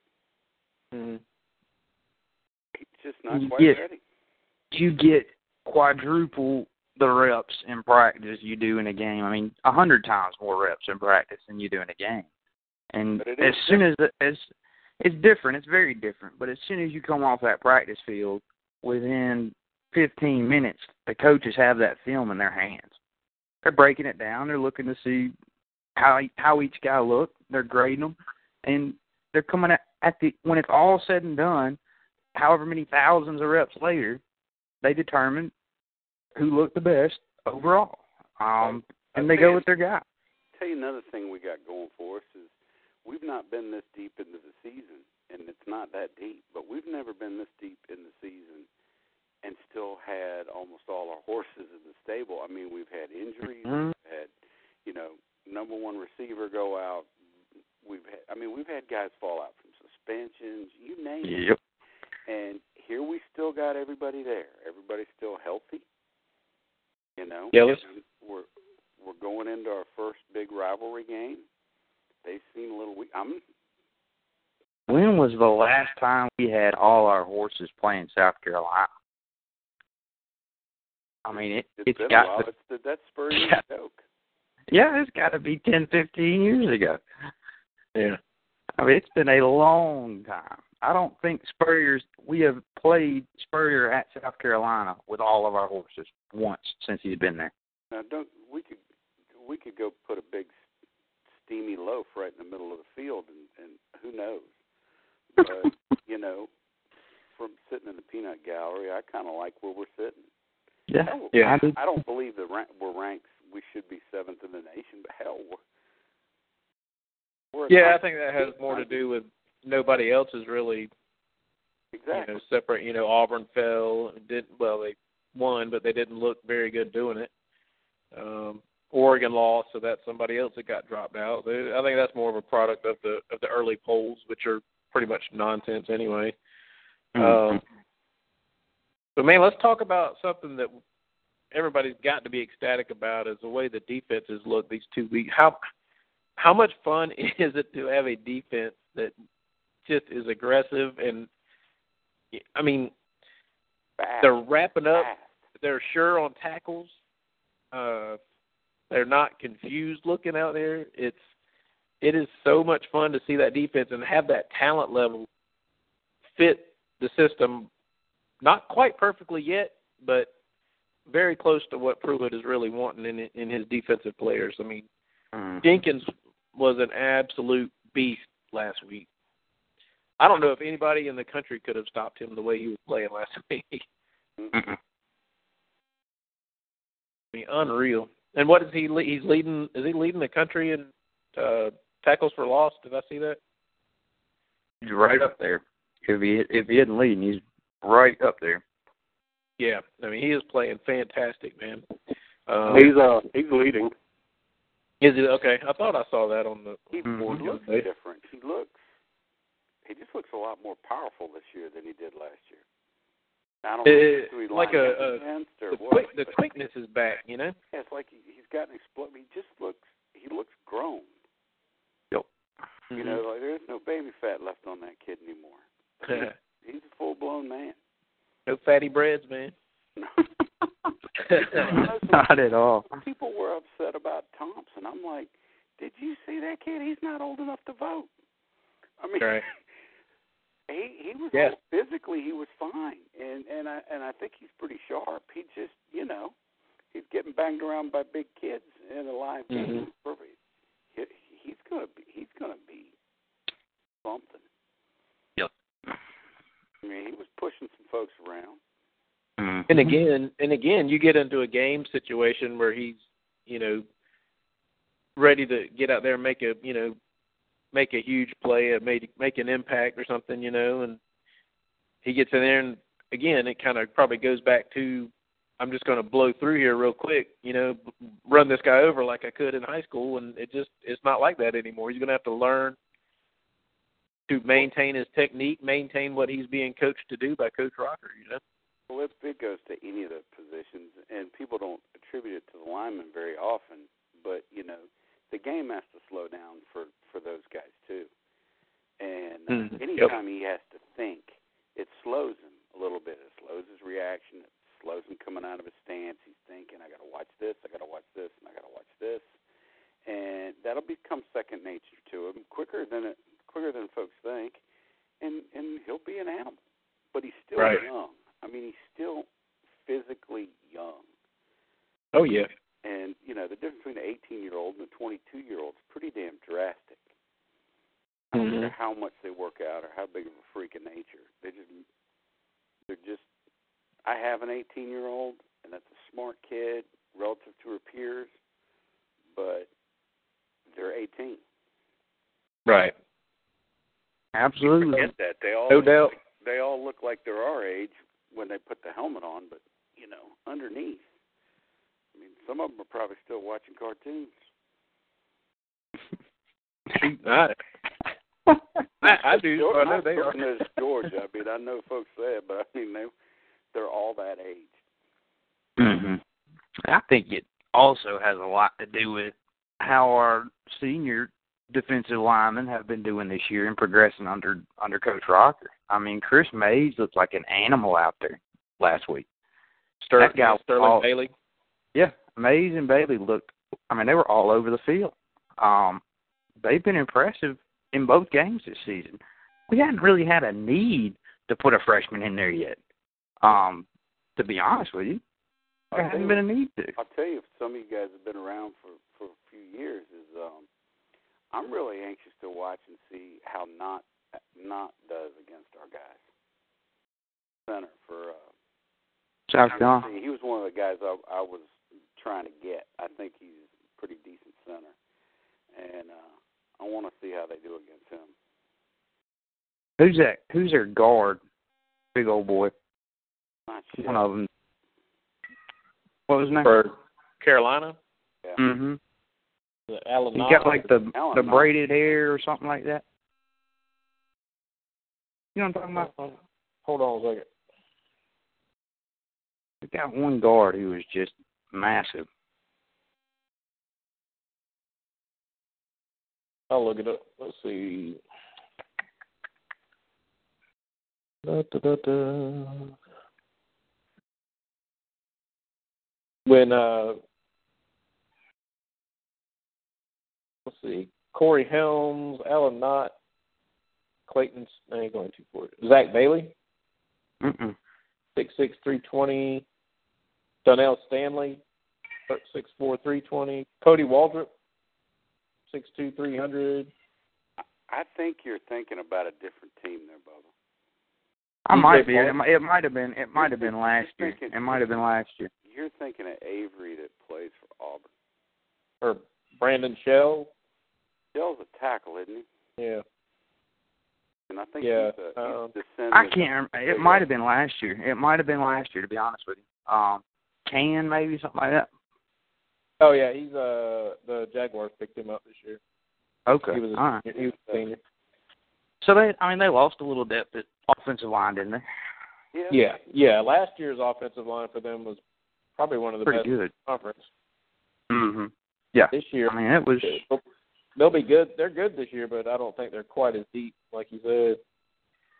Mm-hmm. He's just not You quite get- ready. you get quadruple the reps in practice you do in a game. I mean, a hundred times more reps in practice than you do in a game. And as soon as the, as it's different, it's very different. But as soon as you come off that practice field, within 15 minutes, the coaches have that film in their hands. They're breaking it down. They're looking to see how how each guy looked. They're grading them, and they're coming at, at the when it's all said and done. However many thousands of reps later, they determine who looked the best overall. Um, and they go with their guy. tell you another thing we got going for us is we've not been this deep into the season, and it's not that deep, but we've never been this deep in the season and still had almost all our horses in the stable. I mean, we've had injuries, Mhm. we've had, you know, number one receiver go out. We've had, I mean, we've had guys fall out from suspensions, you name it. And here we still got everybody there. Everybody's still healthy. You know, Yeah, we're we're going into our first big rivalry game. They seem a little weak. I'm When was the last time we had all our horses playing South Carolina? I mean, it, it's it's been a got while. to, It's the, that's Spurs Yeah. joke. yeah, it's got to be ten, fifteen years ago. Yeah. I mean, it's been a long time. I don't think Spurrier's. We have played Spurrier at South Carolina with all of our horses once since he's been there. Now, don't we could we could go put a big steamy loaf right in the middle of the field, and, and who knows? But you know, from sitting in the peanut gallery, I kind of like where we're sitting. Yeah, Hell, Yeah. I do. I don't believe that rank, we're ranked. We should be seventh in the nation, but hell, we're, we're Yeah, I think that has more to do with nobody else is really exactly. you know separate. You know, Auburn fell, did well. They won, but they didn't look very good doing it. Um, Oregon lost, so that's somebody else that got dropped out. I think that's more of a product of the of the early polls, which are pretty much nonsense anyway. Mm-hmm. Um, but man, let's talk about something that everybody's got to be ecstatic about is the way the defenses look these two weeks. How how much fun is it to have a defense that just is aggressive and I mean Fast, they're wrapping up fast. they're sure on tackles. Uh, they're not confused looking out there. It's it is so much fun to see that defense and have that talent level fit the system. Not quite perfectly yet, but very close to what Pruitt is really wanting in in his defensive players. I mean, Mhm. Jenkins was an absolute beast last week. I don't know if anybody in the country could have stopped him the way he was playing last week. Mm-mm. I mean, unreal. And what is he? le- He's leading. Is he leading the country in uh, tackles for loss? Did I see that? He's right up there. If he if he isn't leading, he's right up there. Yeah, I mean he is playing fantastic, man. Um, He's uh he's leading. is it okay? I thought I saw that on the He, Mhm. he looks different. He looks. He just looks a lot more powerful this year than he did last year. I don't know who like a- a- the what. quick the quickness is back. You know. yeah, it's like he, he's gotten exploded. He just looks. He looks grown. Yep. You know, like there's no baby fat left on that kid anymore. Mhm. He's a full blown man. no fatty breads, man. Not at all. People were upset about Thompson. I'm like, did you see that kid? He's not old enough to vote. I mean, Right. he he was Yes. physically he was fine, and and I and I think he's pretty sharp. He just you know he's getting banged around by big kids in a live game. Mhm. Perfect. He, he's gonna be he's gonna be something. Yep. I mean, he was pushing some folks around. Mhm. And again, and again, you get into a game situation where he's, you know, ready to get out there and make a, you know, make a huge play, make make an impact or something, you know, and he gets in there and again, it kind of probably goes back to I'm just going to blow through here real quick, you know, run this guy over like I could in high school, and it just it's not like that anymore. He's going to have to learn to maintain his technique, maintain what he's being coached to do by Coach Rocker, you know. Well, it, it goes to any of the positions, and people don't attribute it to the linemen very often. But you know, the game has to slow down for for those guys too. And uh, Mhm. Yep. anytime he has to think, it slows him a little bit. It slows his reaction. It slows him coming out of his stance. He's thinking, "I got to watch this. I got to watch this, and I got to watch this." And that'll become second nature to him quicker than it quicker than folks think. And and he'll be an animal, but he's still Right. young. I mean, he's still physically young. Oh yeah. And you know, the difference between an 18 year old and a 22 year old is pretty damn drastic. I don't care Mhm. how much they work out or how big of a freak of nature. They just, they're just. I have an 18 year old, and that's a smart kid relative to her peers, but they're 18. Right. Absolutely. Forget that. They all No doubt. they all look like they're our age when they put the helmet on, but you know, underneath, I mean, some of them are probably still watching cartoons. I, I, I do. Georgia, I know not they are. putting this Georgia. I mean, I know folks say it, but I mean, they they're all that age. Mm-hmm. I think it also has a lot to do with how our senior defensive linemen have been doing this year and progressing under under Coach Rocker. I mean, Chris Mayes looked like an animal out there last week. Sterling, that guy Sterling all- Bailey. Yeah, Mayes and Bailey looked. I mean, they were all over the field. Um, they've been impressive in both games this season. We hadn't really had a need to put a freshman in there yet. Um, to be honest with you, there hasn't been a need to. I'll tell you, if some of you guys have been around for for a few years, is um, I'm really anxious to watch and see how not not does against our guys. Center for uh, South Carolina. he was one of the guys I, I was trying to get. I think he's a pretty decent center, and uh, I want to see how they do against him. Who's that? Who's their guard? Big old boy. Not sure. One of them. What was his name? for Carolina. Yeah. Mm-hmm. The Alan He got like the Alan the braided hair or something like that. You know what I'm talking about? Hold on a second. We got one guard who was just massive. I'll look it up. Let's see. Da, da, da, da. When uh, let's see, Corey Helms, Alan Knott, Clayton. I ain't going too far. Zach Bailey, Mm-mm. six six three twenty. Donnell Stanley, six four three twenty. Cody Waldrop, six two three hundred. I think you're thinking about a different team there, Bubba. I DJ might be. Ball? It might, it might have been. It might have been last year. It might have been last year. You're thinking of Avery that plays for Auburn. or Brandon Shell. Shell's a tackle, isn't he? Yeah. And I think Yeah, he's, a, he's. I can't. rem- It might have been last year. It might have been last year, to be honest with you. Um, Can maybe something like that. Oh yeah, he's uh the Jaguars picked him up this year. Okay, He was a, all right. he was a senior. So they, I mean, they lost a little depth at offensive line, didn't they? Yeah. Yeah, yeah. Last year's offensive line for them was probably one of the Pretty best good. in the conference. Mm-hmm. Yeah. This year, I mean, it was. they'll be good. They're good this year, but I don't think they're quite as deep, like you said.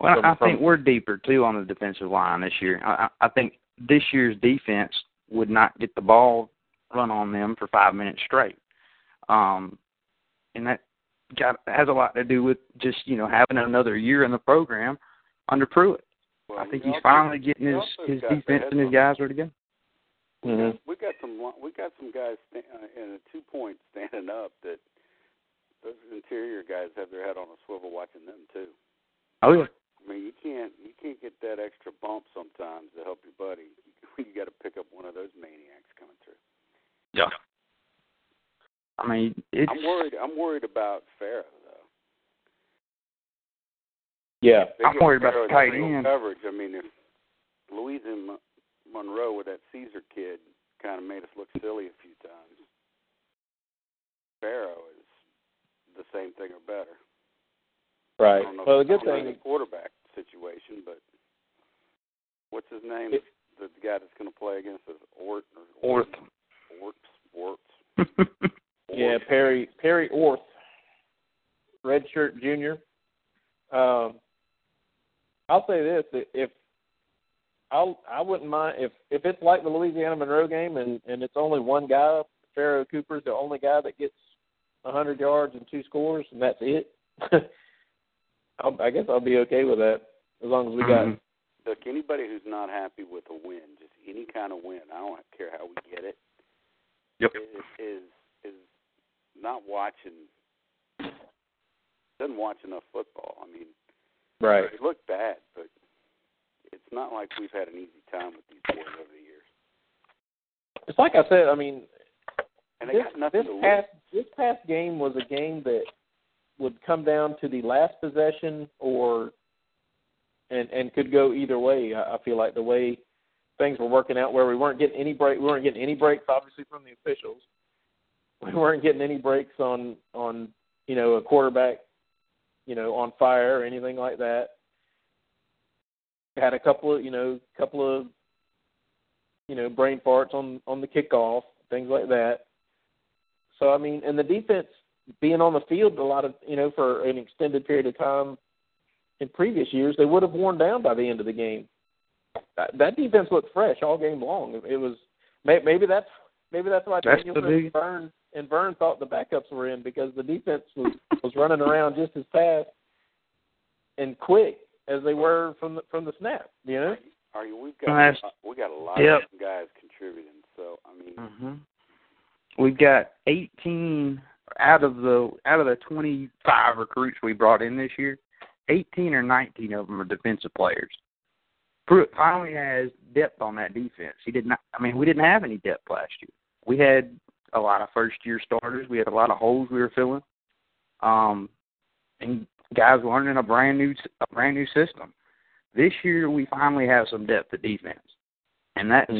Well, from- I from- think we're deeper too on the defensive line this year. I, I I think this year's defense would not get the ball run on them for five minutes straight, um, and that got has a lot to do with just you know having another year in the program under Pruitt. Well, I think he's also- finally getting his his defense and his guys ready to go. Mm-hmm. We got some we got some guys sta- uh, in a two point standing up that those interior guys have their head on a swivel watching them too. Oh yeah. I mean, you can't you can't get that extra bump sometimes to help your buddy. You got to pick up one of those maniacs coming through. Yeah. I mean, it's I'm worried. I'm worried about Pharoh though. Yeah, I'm get worried about the tight end. coverage. I mean, if Louisiana Monroe with that Caesar kid kind of made us look silly a few times. Pharoh is the same thing or better. I right. don't know Well, the good thing, the quarterback situation, but what's his name? It- the, the guy that's going to play against us, Ort or Orth. Orts, Orts. yeah, Perry Perry Orth, redshirt junior. Um, I'll say this: if I'll, I wouldn't mind if if it's like the Louisiana Monroe game and and it's only one guy, Pharoh Cooper's the only guy that gets a hundred yards and two scores, and that's it. I'll, I guess I'll be okay with that as long as we got. Look, anybody who's not happy with a win, just any kind of win, I don't care how we get it, Yep. is is, is not watching doesn't watch enough football. I mean, Right. They look bad, but it's not like we've had an easy time with these boys over the years. It's like I said. I mean, And this, got nothing this past this past game was a game that would come down to the last possession or and and could go either way. I, I feel like the way things were working out where we weren't getting any break we weren't getting any breaks obviously from the officials. We weren't getting any breaks on on you know a quarterback you know on fire or anything like that. Had a couple of you know couple of you know brain farts on on the kickoff things like that. So I mean, and the defense being on the field a lot of you know for an extended period of time in previous years, they would have worn down by the end of the game. That, that defense looked fresh all game long. It was may- maybe that's maybe that's why That's Danielson the big- and Verne and Verne thought the backups were in because the defense was was running around just as fast and quick as they were from the from the snap. You know. Are you? We've got that's- we got a lot Yep. of guys contributing. So I mean, hmm We've got 18 out of the out of the 25 recruits we brought in this year. 18 or 19 of them are defensive players. Pruitt finally has depth on that defense. He did not. I mean, we didn't have any depth last year. We had a lot of first year starters. We had a lot of holes we were filling. Um, and guys learning a brand new a brand new system. This year we finally have some depth at defense, and that's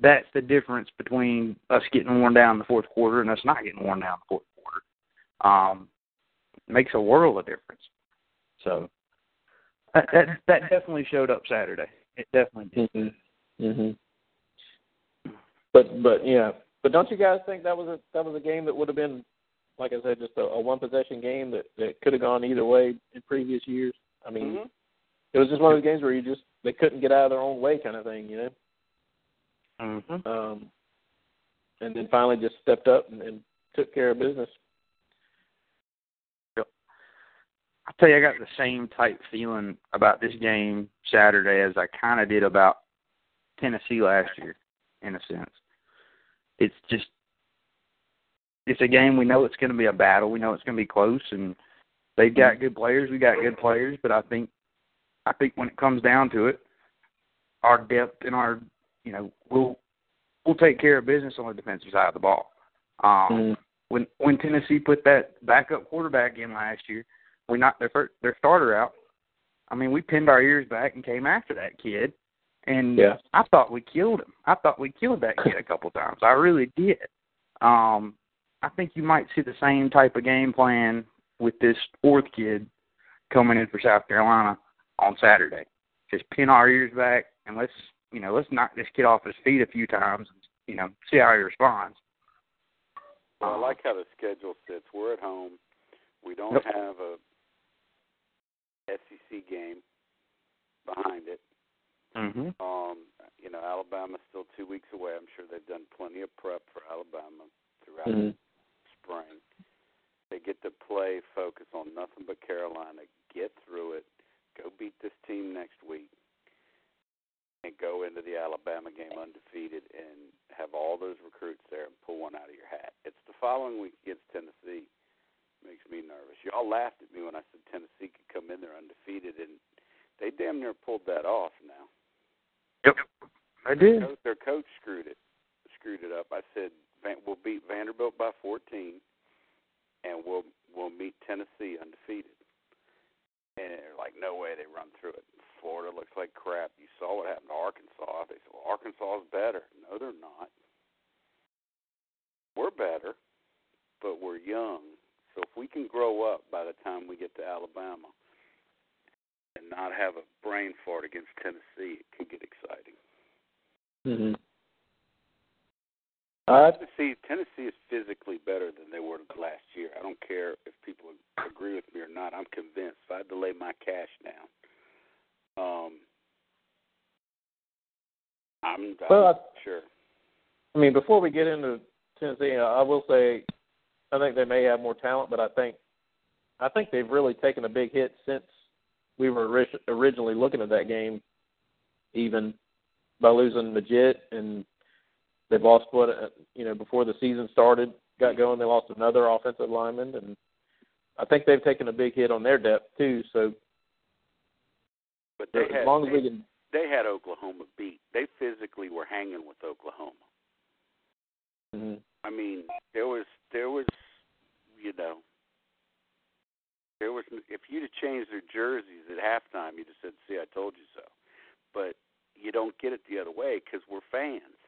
that's the difference between us getting worn down in the fourth quarter and us not getting worn down in the fourth quarter. Um, makes a world of difference. So that that, that definitely showed up Saturday. It definitely did. Mm-hmm. Mm-hmm. But but yeah, but don't you guys think that was a that was a game that would have been, like I said, just a, a one possession game that that could have gone either way in previous years. I mean, mhm. it was just one of those games where you just they couldn't get out of their own way kind of thing, you know. Mm-hmm. Um, and then finally just stepped up and, and took care of business. I tell you, I got the same type feeling about this game Saturday as I kind of did about Tennessee last year, in a sense. It's just, it's a game we know it's going to be a battle. We know it's going to be close, and they've got good players. We got good players, but I think, I think when it comes down to it, our depth and our, you know, we'll we'll take care of business on the defensive side of the ball. Um, Mm-hmm. when when Tennessee put that backup quarterback in last year, we knocked their first, their starter out. I mean, we pinned our ears back and came after that kid, and Yeah. I thought we killed him. I thought we killed that kid a couple times. I really did. Um, I think you might see the same type of game plan with this fourth kid coming in for South Carolina on Saturday. Just pin our ears back and let's you know let's knock this kid off his feet a few times. You know, see how he responds. Well, I like how the schedule sits. We're at home. We don't Yep. have a SEC game behind it. Mm-hmm. Um, you know, Alabama's still two weeks away. I'm sure they've done plenty of prep for Alabama throughout Mm-hmm. the spring. They get to play, focus on nothing but Carolina, get through it, go beat this team next week, and go into the Alabama game undefeated and have all those recruits there and pull one out of your hat. It's the following week against Tennessee makes me nervous. Y'all laughed at me when I said Tennessee could come in there undefeated, and they damn near pulled that off now. Yep, I did. Coach, their coach screwed it, screwed it up. I said Van, we'll beat Vanderbilt by 14, and we'll we'll meet Tennessee undefeated. And they're like, no way, they run through it. Florida looks like crap. You saw what happened to Arkansas. They said, well, Arkansas is better. No, they're not. We're better, but we're young. So if we can grow up by the time we get to Alabama and not have a brain fart against Tennessee, it could get exciting. Mm-hmm. Uh, Tennessee, Tennessee is physically better than they were last year. I don't care if people agree with me or not. I'm convinced. If I had to lay my cash down, um, I'm, I'm Well, I- sure. I mean, before we get into Tennessee, I will say I think they may have more talent, but I think I think they've really taken a big hit since we were ori- originally looking at that game, even by losing Maggitt, and they've lost what uh, you know before the season started, got going. They lost another offensive lineman, and I think they've taken a big hit on their depth too. So But they as had long as they, we can, they had Oklahoma beat. They physically were hanging with Oklahoma. mhm. I mean, there was there was you know there was if you'd have changed their jerseys at halftime, you'd have said, "See, I told you so." But you don't get it the other way because we're fans.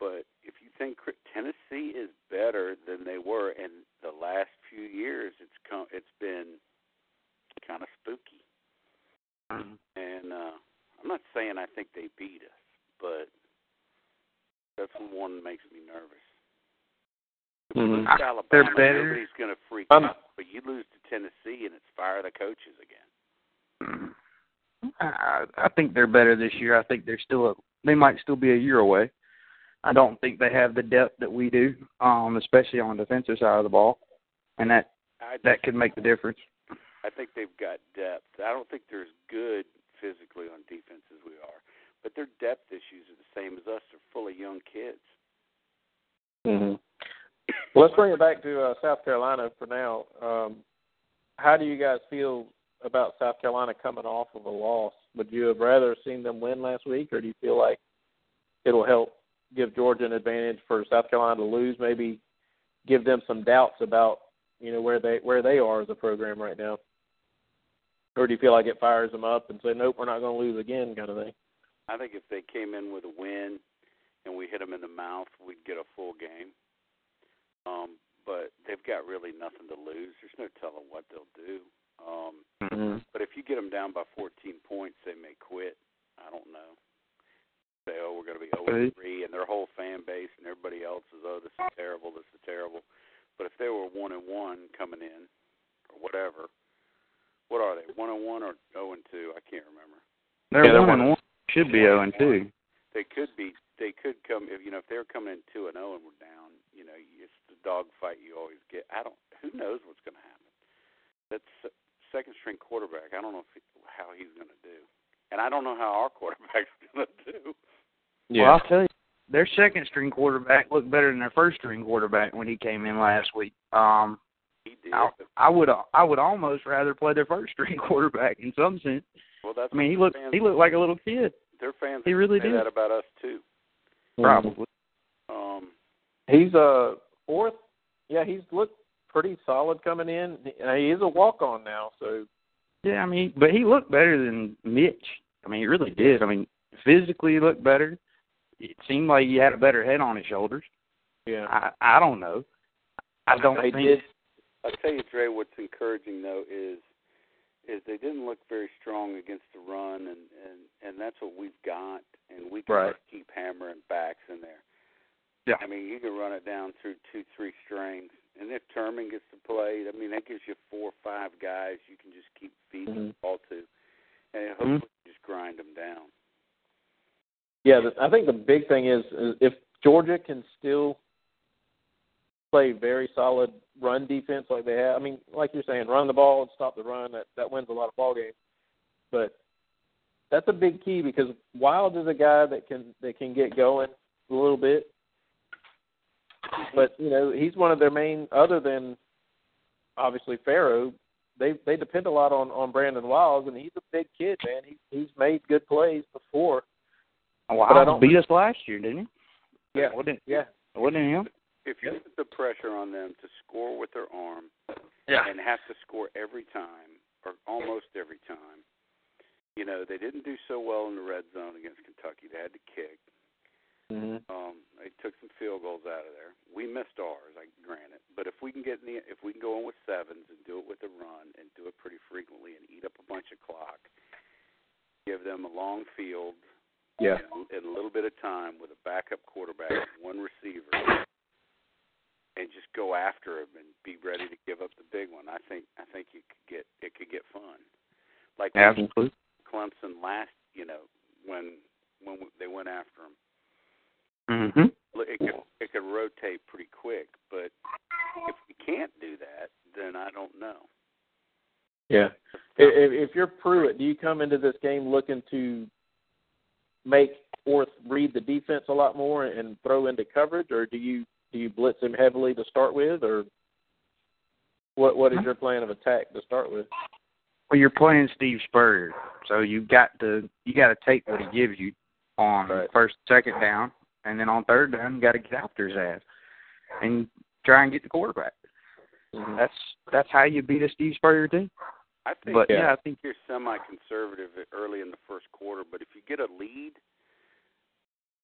But if you think Tennessee is better than they were in the last few years, it's come it's been kind of spooky. And uh I'm not saying I think they beat us, but that's one that makes me nervous. Mhm. Lose to Alabama, They're better. nobody's going to freak Um, out. But you lose to Tennessee, and it's fire the coaches again. I, I think they're better this year. I think they're still a, they might still be a year away. I don't think they have the depth that we do, um, especially on the defensive side of the ball, and that I just, that could make the difference. I think they've got depth. I don't think they're as good physically on defense as we are, but their depth issues are the same as us. They're full of young kids. hmm Well, let's bring it back to uh, South Carolina for now. Um, how do you guys feel about South Carolina coming off of a loss? Would you have rather seen them win last week, or do you feel like it'll help give Georgia an advantage for South Carolina to lose? Maybe give them some doubts about you know where they where they are as a program right now, or do you feel like it fires them up and say, nope, we're not going to lose again, kind of thing? I think if they came in with a win and we hit them in the mouth, we'd get a full game. Um, but they've got really nothing to lose. There's no telling what they'll do. Um, Mm-hmm. But if you get them down by 14 points, they may quit. I don't know. Say, oh, we're going to be 0 3, and their whole fan base and everybody else is, oh, this is terrible, this is terrible. But if they were 1 and 1 coming in, or whatever, what are they? 1 and 1 or 0 and 2? I can't remember. They're Yeah, they're one one and one. Should be zero and two. They could be. They could come if you know if they were coming in 2 and 0 and we're down. You know, it's the dog fight you always get. I don't. Who knows what's going to happen? That's second string quarterback. I don't know if he, how he's going to do, and I don't know how our quarterback's going to do. Well, I'll tell you, their second string quarterback looked better than their first string quarterback when he came in last week. Um, He did. I, I would I would almost rather play their first string quarterback in some sense. well, that's I mean, he looked fans, he looked like a little kid. Their fans he really did. that about us too. Mm-hmm. Probably. Um, He's a fourth. yeah, he's looked pretty solid coming in. Uh, he is a walk on now, so Yeah, I mean, but he looked better than Mitch. I mean, he really did. I mean, physically he looked better. It seemed like he had a better head on his shoulders. yeah. I I don't know. I don't He think did. I'll tell you, Dre, what's encouraging though is is they didn't look very strong against the run, and and and that's what we've got, and we can Right. just keep hammering backs in there. Yeah. I mean, you can run it down through two, three strings, and if Terman gets to play, I mean, that gives you four or five guys you can just keep feeding Mhm. the ball to, and Mhm. just grind them down. Yeah, I think the big thing is, is if Georgia can still play very solid run defense like they have. I mean, like you're saying, run the ball and stop the run. That that wins a lot of ball games. But that's a big key because Wilds is a guy that can that can get going a little bit. But you know, he's one of their main. Other than obviously Pharoh, they they depend a lot on on Brandon Wilds, and he's a big kid, man. He he's made good plays before. Wow, But I don't- beat us last year, didn't he? Yeah, Wasn't yeah. wasn't him? If you put the pressure on them to score with their arm Yeah. and have to score every time or almost every time, you know, they didn't do so well in the red zone against Kentucky. They had to kick. Mm-hmm. Um, they took some field goals out of there. We missed ours, I grant it. But if we can get in the, if we can go in with sevens and do it with a run and do it pretty frequently and eat up a bunch of clock, give them a long field, Yeah. in, in a little bit of time with a backup quarterback, one receiver, and just go after him and be ready to give up the big one. I think I think you could get it could get fun, like Absolutely. Clemson last, you know, when when they went after him. Mhm. It could it could rotate pretty quick, but if you can't do that, then I don't know. Yeah. If, if you're Pruitt, do you come into this game looking to make Orth read the defense a lot more and throw into coverage, or do you do you blitz him heavily to start with, or what what is your plan of attack to start with? Well, you're playing Steve Spurrier, so you've got to you got to take what he gives you on Right. first, second down, and then on third down, you got to get after his ass and try and get the quarterback. Mm-hmm. That's that's how you beat a Steve Spurrier team. I think But Yeah. yeah, I think you're semi-conservative early in the first quarter, but if you get a lead,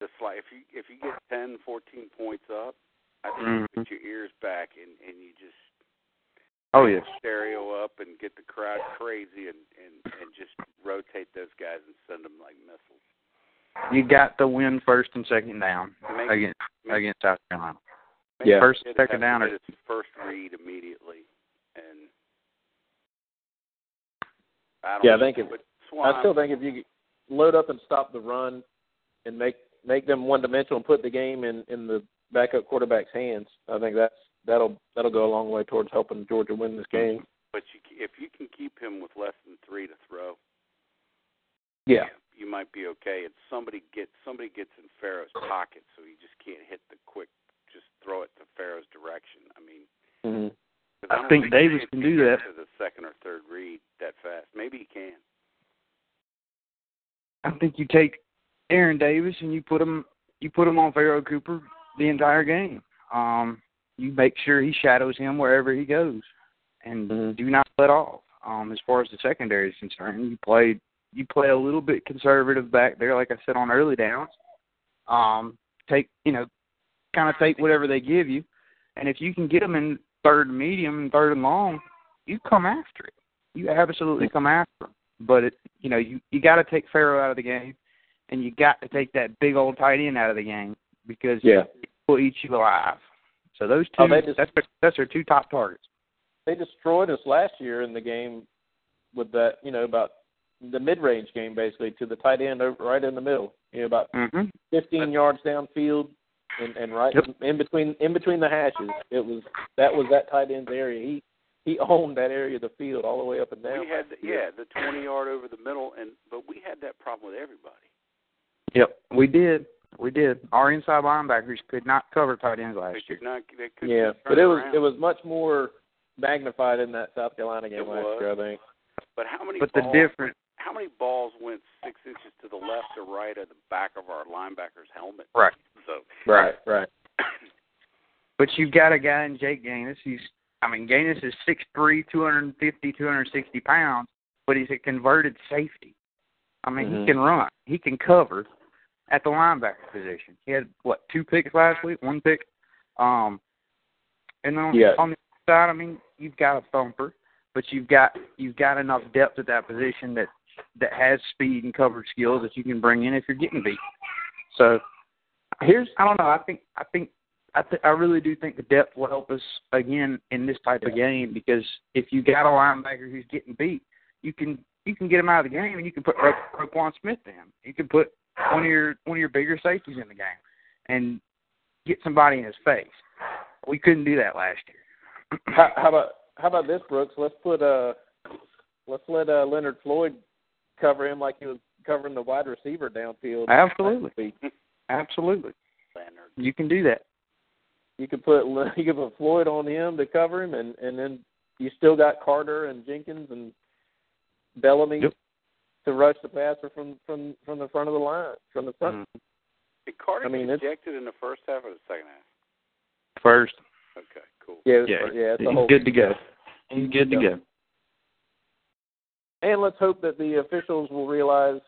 the slight if you if you get ten, fourteen points up, I think you Mhm. put your ears back and and you just oh yeah, stereo up and get the crowd crazy and and and just rotate those guys and send them like missiles. you got to win first and second down Make- against against South Carolina. Yeah. First, the second down, or first read immediately, and I don't Yeah, I think it- Swan, I still think if you load up and stop the run and make make them one dimensional and put the game in in the backup quarterback's hands, I think that's that'll that'll go a long way towards helping Georgia win this game. but you, if you can keep him with less than three to throw, Yeah. you might be okay. And somebody gets somebody gets in Pharoh's pocket, so he just can't hit the quick. Just throw it to Pharoh's direction. I mean, hmm 'cause I don't think Davis can can do that. to the second or third read that fast. Maybe he can. I think you take Aaron Davis and you put him you put him on Pharoh Cooper the entire game. Um, you make sure he shadows him wherever he goes, and Mhm. do not let off. Um, as far as the secondary is concerned, you play you play a little bit conservative back there, like I said on early downs. Um, take you know, kind of take whatever they give you, and if you can get them in third and medium and third and long, you come after it. You absolutely come after them. But it, you know, you you got to take Pharoh out of the game, and you got to take that big old tight end out of the game because Yeah. Will eat you alive. So those two, Oh, they just- that's their, that's their two top targets. they destroyed us last year in the game with that, you know, about the mid-range game basically to the tight end over, right in the middle, you know, about Mm-hmm. 15 yards downfield and and right Yep. in between in between the hashes. It was that was that tight end's area. He he owned that area of the field all the way up and down. We had the, yeah the twenty yard over the middle, and but we had that problem with everybody. Yep, we did. We did. Our inside linebackers could not cover tight ends They last year. not. They couldn't Yeah, but it was around. it was much more magnified in that South Carolina game It last was. year, I think. But how many? But the balls, difference, How many balls went six inches to the left or right of the back of our linebacker's helmet? right? So Right, right. But you've got a guy in Jake Gaines. He's, I mean, Gaines is six three, two hundred fifty, two hundred sixty pounds, but he's a converted safety. I mean, Mhm. he can run, he can cover at the linebacker position. He had what two picks last week, one pick. Um, and then on, Yeah. on the other side, I mean, you've got a thumper, but you've got you've got enough depth at that position that that has speed and coverage skills that you can bring in if you're getting beat. So Here's I don't know. I think I think I th- I really do think the depth will help us again in this type of game because if you got a linebacker who's getting beat, you can you can get him out of the game and you can put Ro- Roquan Smith in. You can put one of your one of your bigger safeties in the game and get somebody in his face. We couldn't do that last year. how, how about how about this, Brooks? Let's put uh let's let uh, Leonard Floyd cover him like he was covering the wide receiver downfield. Absolutely. Absolutely. Leonard. You can do that. You could put Le- you could put Floyd on him to cover him, and and then you still got Carter and Jenkins and Bellamy Yep. To rush the passer from from from the front of the line, from the front. Mhm. Did Carter I mean, get it's- ejected in the first half or the second half? First. Okay, cool. Yeah, Yeah. yeah, it's He's whole. good to go. He's good to Yep. go. And let's hope that the officials will realize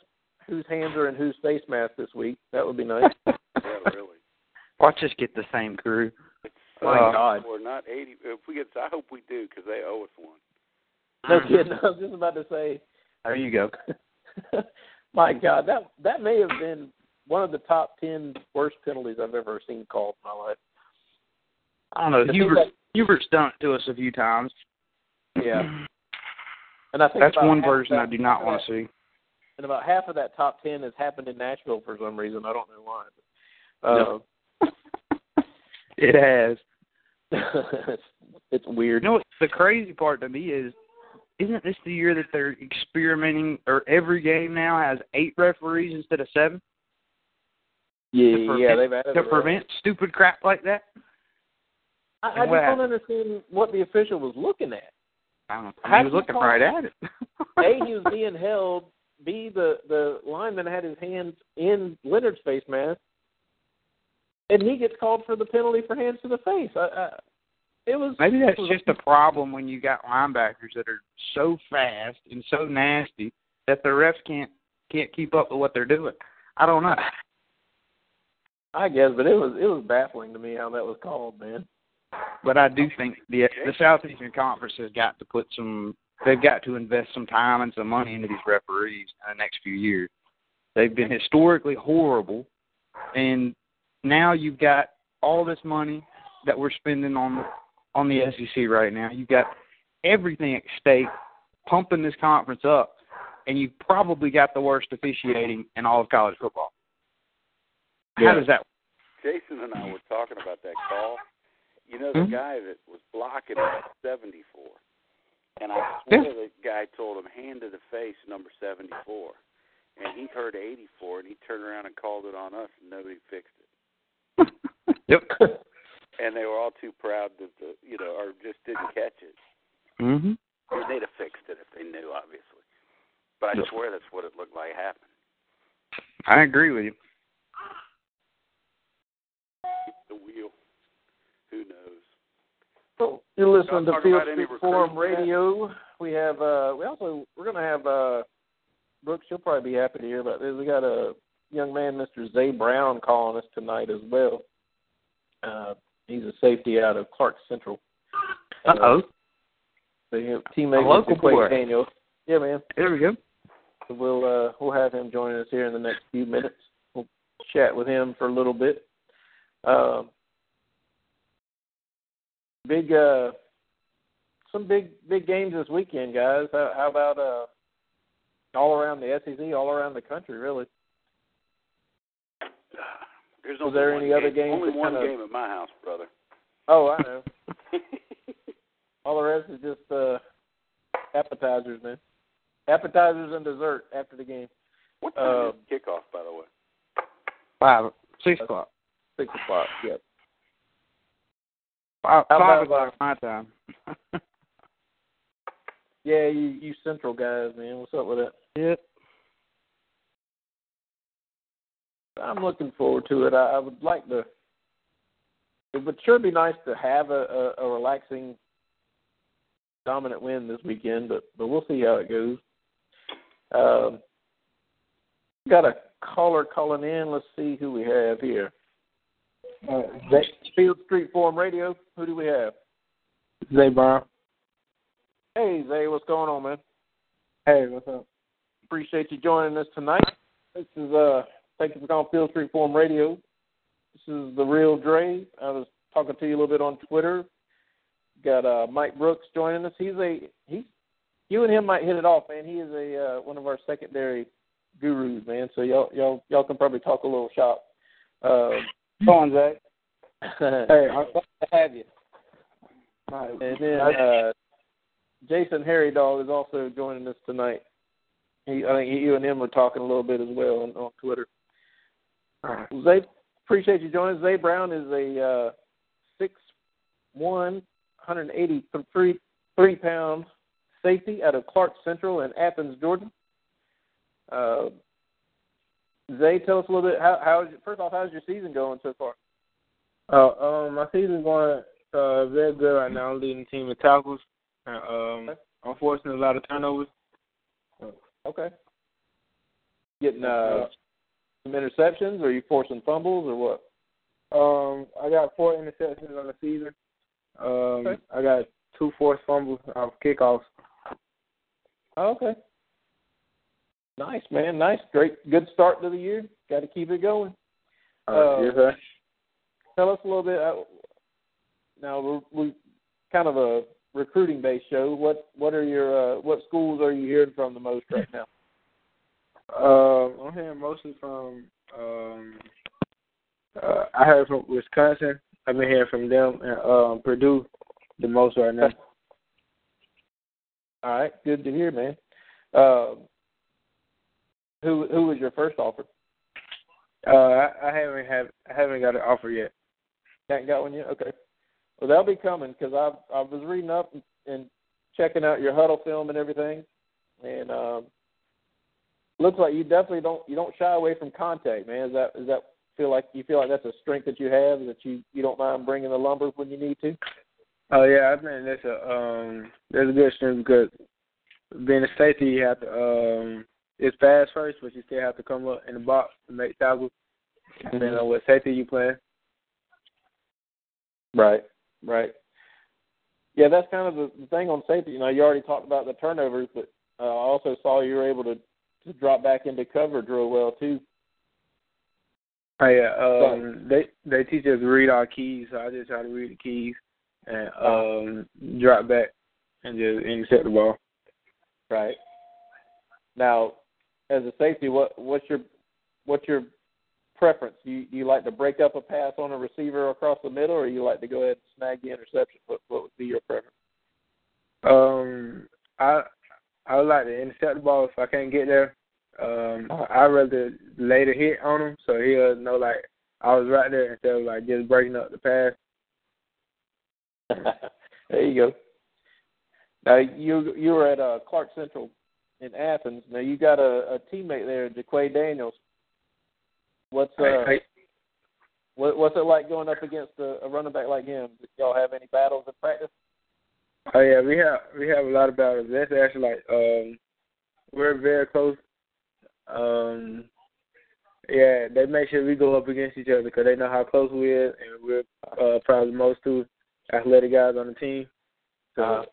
whose hands are in whose face mask this week. That would be nice. Yeah, really. Watch us get the same crew. My Uh, God. We're not eighty. If we get, I hope we do because they owe us one. No kidding. I was just about to say. There you go. My God, that that may have been one of the top ten worst penalties I've ever seen called in my life. I don't know. Hubert, that- Hubert's done it to us a few times. Yeah, and I think That's one version I do not want to see. And about half of that top ten has happened in Nashville for some reason. I don't know why. But, uh, It has. it's, it's weird. You know the crazy part to me is isn't this the year that they're experimenting or every game now has eight referees instead of seven? yeah, to prevent- yeah, they've added To a rule. prevent stupid crap like that? I, I just what don't happened? understand what the official was looking at. I don't know. How He was looking right at it. A, he was being held. B, the the lineman had his hands in Leonard's face mask, and he gets called for the penalty for hands to the face. I, I, it was Maybe that's was- just a problem when you got linebackers that are so fast and so nasty that the refs can't can't keep up with what they're doing. I don't know. I guess, but it was it was baffling to me how that was called, man. But I do think the the Southeastern Conference has got to put some. They've got to invest some time and some money into these referees in the next few years. They've been historically horrible, and now you've got all this money that we're spending on on the SEC right now. You've got everything at stake, pumping this conference up, and you've probably got the worst officiating in all of college football. How does that? work? Jason and I were talking about that call. You know, the Mhm. guy that was blocking was 74. And I swear the guy told him, hand to the face, number 74. And he heard 84, and he turned around and called it on us, and nobody fixed it. Yep. And they were all too proud that, the, you know, or just didn't catch it. Mm mhm. And they'd have fixed it if they knew, obviously. But I Yep. swear that's what it looked like happened. I agree with you. The wheel. Who knows? So you're listening to Field Street Forum recruiting yet? Radio. We have uh we also we're gonna have uh Brooks, you'll probably be happy to hear about this. We got a young man, Mr. Zay Brown, calling us tonight as well. Uh he's a safety out of Clark Central. Uh oh. So you teammate local boy. Daniel. Yeah, man. There we go. So we'll uh we'll have him joining us here in the next few minutes. We'll chat with him for a little bit. Um big uh some big big games this weekend, guys. How, how about uh all around the SEC, all around the country, really? There's Was there one any other game, games Only one kinda- game at my house, brother. Oh, I know. all the rest is just uh appetizers, man. Appetizers and dessert after the game. what time Uh, is kickoff, by the way? Five, six o'clock. Six o'clock. Yep. Five, How five about, o'clock my time. Yeah, you you Central guys, man. What's up with that? yep. I'm looking forward to it. I, I would like to it would sure be nice to have a, a, a relaxing, dominant win this weekend, but but we'll see how it goes. Um, got a caller calling in. Let's see who we have here. Uh, Field Street Forum Radio. Who do we have? Zay Brown. Hey Zay, what's going on, man? Hey, what's up? Appreciate you joining us tonight. This is uh, thank you for calling Field Street Forum Radio. This is the real Dre. I was talking to you a little bit on Twitter. Got uh, Mike Brooks joining us. He's a he's you and him might hit it off, man. He is a uh, one of our secondary gurus, man. So y'all y'all y'all can probably talk a little shop. Uh, Come on, Zay. hey, I'm glad to have you. And then uh, Jason Harry Dog is also joining us tonight. He, I think you and him were talking a little bit as well on, on Twitter. Zay, appreciate you joining us. Zay Brown is a uh, six one, 183 three pound safety out of Clark Central in Athens, Georgia. Uh, Zay, tell us a little bit. How, how first off, how's your season going so far? Uh, um, my season's going uh, very good right now. I'm leading the team in tackles. Uh, um, Okay. unfortunately, a lot of turnovers. Okay. Getting uh, some interceptions, or are you forcing fumbles, or what? Um, I got four interceptions on the season. Um, Okay. I got two forced fumbles off kickoffs. Okay. Nice, man. Nice. Great. Good start to the year. Got to keep it going. Uh, yes, sir. Tell us a little bit. Uh, now we're, we're kind of a recruiting based show. What what are your uh, what schools are you hearing from the most right now? Um, I'm hearing mostly from. Um, uh, I heard from Wisconsin. I've been hearing from them and um, Purdue the most right now. All right. Good to hear, man. Uh, who who was your first offer? Uh, I, I haven't have I haven't got an offer yet. Haven't got one yet. Okay. Well, they'll be coming because I I was reading up and, and checking out your Hudl film and everything, and um, looks like you definitely don't you don't shy away from contact, man. Is that is that feel like you feel like that's a strength that you have that you you don't mind bringing the lumber when you need to? Oh yeah, I think that's a um that's a good strength because being a safety you have to um it's fast first, but you still have to come up in the box to make tackles. Depending on what safety you playing. Right, right. Yeah, that's kind of the, the thing on safety. You know, you already talked about the turnovers, but uh, I also saw you were able to to drop back into coverage real well too. Oh yeah, um they they teach us to read our keys, so I just try to read the keys and um drop back and just intercept the ball. Right. Now, as a safety, what what's your what's your preference? Do you, do you like to break up a pass on a receiver across the middle, or you like to go ahead and snag the interception? What what would be your preference? Um I I would like to intercept the ball if I can't get there. Um I'd rather lay the hit on him so he'll know like I was right there instead of like just breaking up the pass. there you go. Now you you were at uh, Clark Central in Athens. Now you got a, a teammate there, Jaquay Daniels. What's uh, I, I, what, what's it like going up against a, a running back like him? Did y'all have any battles in practice? Oh yeah, we have we have a lot of battles. That's actually like um we're very close. Um yeah, they make sure we go up against each other because they know how close we are, and we're uh, probably the most two athletic guys on the team. So Uh,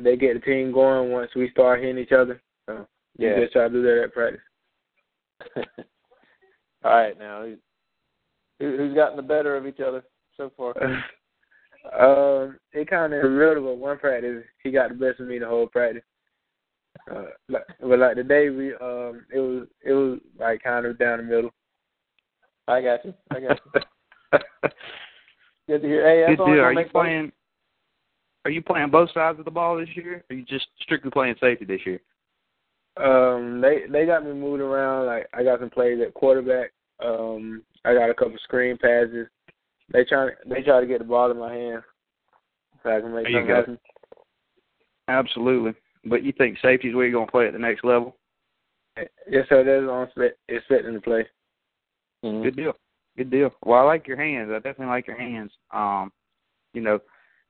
they get the team going once we start hitting each other. So we Yeah. just try to do that at practice. All right, now who, who- who's gotten the better of each other so far? um, it kind of in the middle, but one practice he got the best of me the whole practice. Uh, like, but like today we um it was it was like kind of down the middle. I got you. I got you. Good to hear. Hey, that's Good all deal. I'm Are you make fun- playing? Are you playing both sides of the ball this year? Or are you just strictly playing safety this year? Um, they they got me moving around. Like I got some plays at quarterback. Um, I got a couple screen passes. They try they try to get the ball in my hand so I can make There you something go. happen. Absolutely. But you think safety's where you're going to play at the next level? Yes, sir. That's on expect, expecting to play. Mhm. Good deal. Good deal. Well, I like your hands. I definitely like your hands. Um, you know,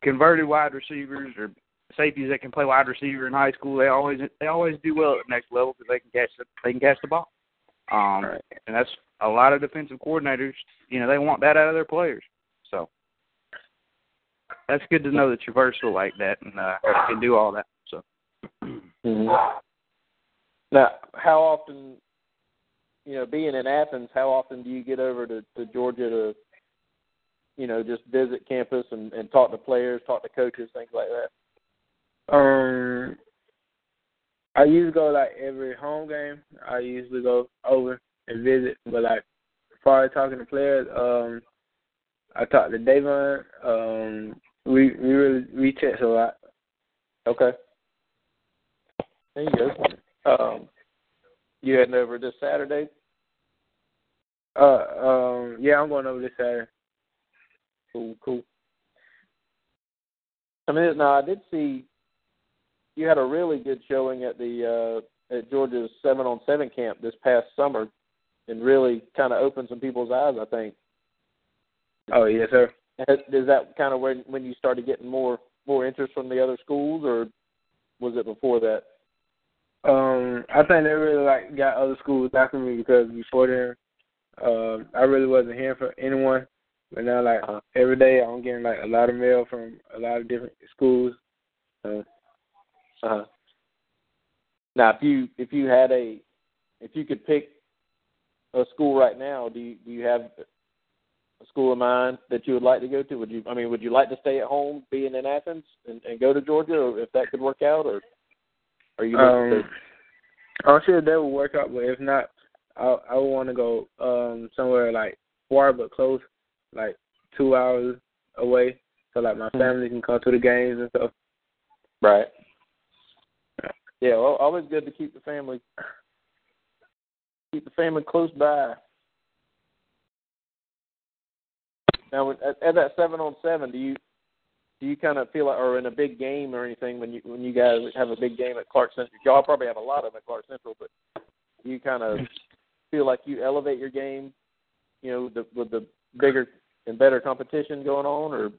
converted wide receivers or safeties that can play wide receiver in high school, they always they always do well at the next level because they can catch the, they can catch the ball. Um, Right. and that's a lot of defensive coordinators. You know, they want that out of their players. So that's good to know that you're versatile like that and uh, can do all that. So hmm Now, how often, you know, being in Athens, how often do you get over to, to Georgia to, you know, just visit campus and, and talk to players, talk to coaches, things like that? Um, I usually go like every home game. I usually go over and visit, but like as far as talking to players, um, I talked to Davon. Um, we we really we text a lot. Okay. There you go. Um, you heading over this Saturday? Uh, um, yeah, I'm going over this Saturday. Cool, cool. I mean, now I did see you had a really good showing at the uh, at Georgia's seven on seven camp this past summer, and really kind of opened some people's eyes. I think. Oh yes, sir. Is that kind of when when you started getting more more interest from the other schools, or was it before that? Um, I think they really like got other schools after me because before then, um, I really wasn't hearing from anyone. But now, like Uh-huh. every day, I'm getting like a lot of mail from a lot of different schools. Uh, Uh-huh. Now, if you if you had a if you could pick a school right now, do you do you have school of mine that you would like to go to? Would you I mean, would you like to stay at home, being in Athens, and, and go to Georgia, or if that could work out, or are you um, I'm sure that would work out, but if not, I I would want to go um somewhere like far but close, like two hours away, so like my Mhm. family can come to the games and stuff. right? Yeah, well, always good to keep the family keep the family close by. Now, at, at that seven on seven, do you do you kind of feel like, or in a big game or anything, when you when you guys have a big game at Clark Central? Y'all probably have a lot of them at Clark Central, but do you kind of feel like you elevate your game, you know, the, with the bigger and better competition going on, or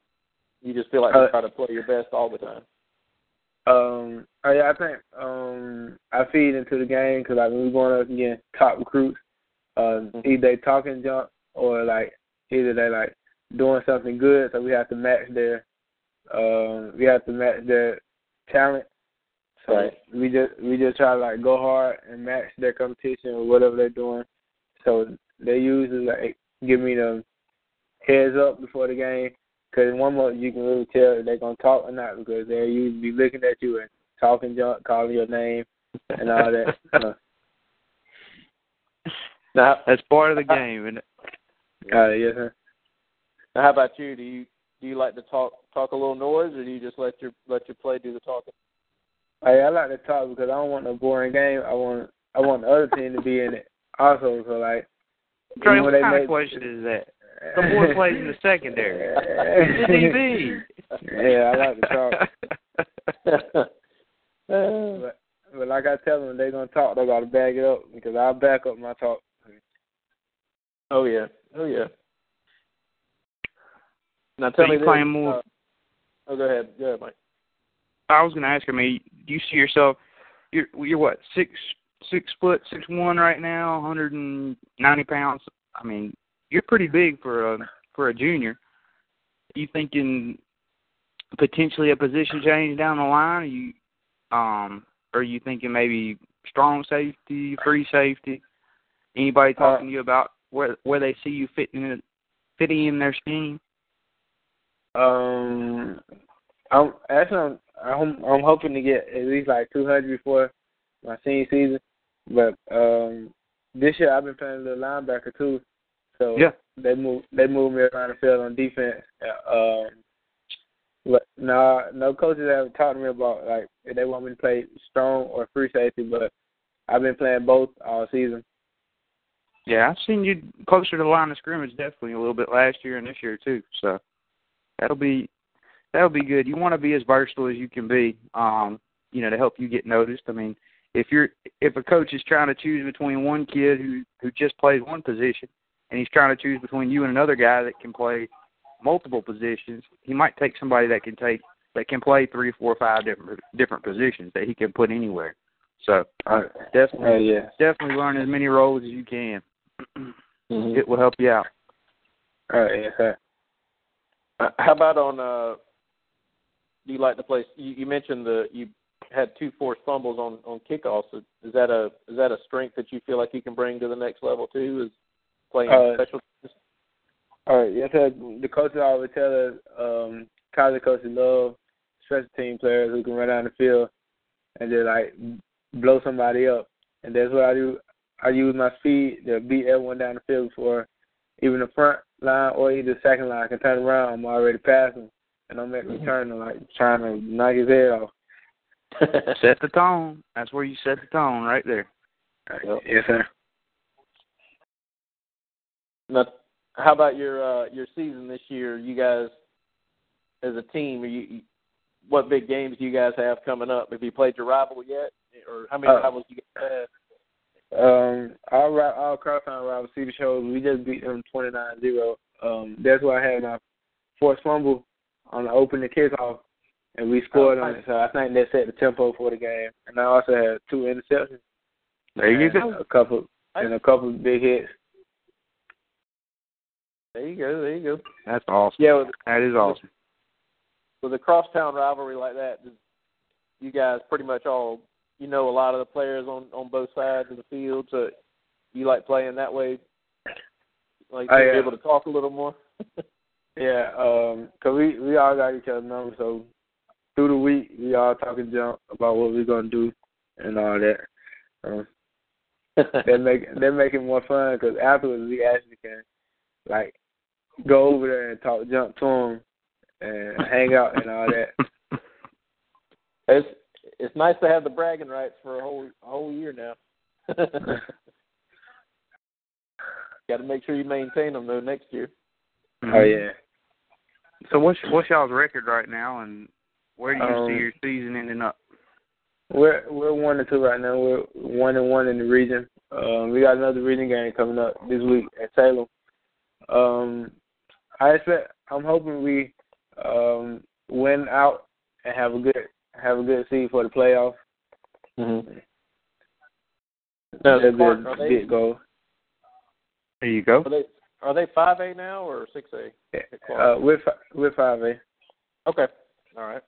you just feel like you Uh, try to play your best all the time? Um, I, I think um I feed into the game because like when we're going up against top recruits, um, Mhm. either they talking junk or like either they like doing something good, so we have to match their um we have to match their talent. So Right. we just we just try to like go hard and match their competition or whatever they're doing. So they usually like give me the heads up before the game because in one month you can really tell if they're gonna talk or not because they'll usually be looking at you and talking junk, calling your name and all that. uh, Now, that's part of the game, and uh, yes, sir. Now, how about you? Do you do you like to talk talk a little noise, or do you just let your let your play do the talking? Hey, I like to talk because I don't want no boring game. I want I want the other team to be in it also. So like, Trey, what kind make- of question is that? The boy plays in the secondary. He's a DB. Yeah, I like to talk. But, but like I tell them, they're gonna talk. They gotta back it up because I'll back up my talk. oh yeah, oh yeah. Now tell So me you this. playing more- uh, oh, go ahead, go ahead, Mike. I was going to ask. I mean, do you see yourself? You're you're what six six foot six one right now, 190 pounds. I mean, you're pretty big for a for a junior. Are you thinking potentially a position change down the line? Are you um are you thinking maybe strong safety, free safety? Anybody talking to you about where where they see you fitting in fitting in their scheme? Um, I'm actually I'm I'm, I'm hoping to get at least like 200 before my senior season, but um, this year I've been playing a little linebacker too, so Yeah. they move they move me around the field on defense. Um, but no, no coaches have talked to me about like if they want me to play strong or free safety, but I've been playing both all season. Yeah, I've seen you closer to the line of scrimmage definitely a little bit last year and this year too. So that'll be that'll be good. You want to be as versatile as you can be, um, you know, to help you get noticed. I mean, if you're if a coach is trying to choose between one kid who who just plays one position and he's trying to choose between you and another guy that can play multiple positions, he might take somebody that can take that can play three, four, five different different positions that he can put anywhere. So Uh, definitely, uh, yeah. definitely learn as many roles as you can. Mhm. It will help you out. All right, yes, sir. Uh, How about on? uh Do you like to play? You, you mentioned the you had two forced fumbles on on kickoffs. Is that a is that a strength that you feel like you can bring to the next level too? Is playing Uh, special? teams? All right, yes, sir. The coaches always tell us, um, college coaches love special team players who can run down the field and just like blow somebody up. And that's what I do. I use my speed to beat everyone down the field before even the front line or either second line I can turn around. I'm already passing, and I'm making a turn and like trying to knock his head off. set the tone. That's where you set the tone right there. Yes, sir. Now, how about your uh your season this year? You guys, as a team, are you, you what big games do you guys have coming up? Have you played your rival yet, or how many Uh, rivals do you guys have? Um, our ri- our crosstown rival Cedar Shoals, we just beat them twenty nine zero. Um, that's why I had my forced fumble on the opening kickoff, and we scored Oh, on nice. it. So I think that set the tempo for the game. And I also had two interceptions. There you go. A couple and a couple of big hits. There you go. There you go. That's awesome. Yeah, with, That is awesome. with a crosstown rivalry like that, you guys pretty much all you know a lot of the players on on both sides of the field, so you like playing that way, like to yeah. be able to talk a little more. Yeah, um, 'cause we we all got each other's numbers, so through the week we all talking junk about what we're gonna do and all that. Um, that make that make it more fun because afterwards we actually can like go over there and talk junk to them and hang out and all that. it's it's nice to have the bragging rights for a whole a whole year now. Got to make sure you maintain them though next year. Mm-hmm. Oh yeah. So what's what's y'all's record right now, and where do you Um, see your season ending up? We're we're one and two right now. We're one and one in the region. Um, we got another region game coming up this week at Salem. Um, I expect. I'm hoping we um, win out and have a good have a good seed for the playoffs. Mm-hmm. Now, That'd be Clark, a are they big goal. There you go. are they are they five A now or six A? Uh, we're we're five A. Okay. All right.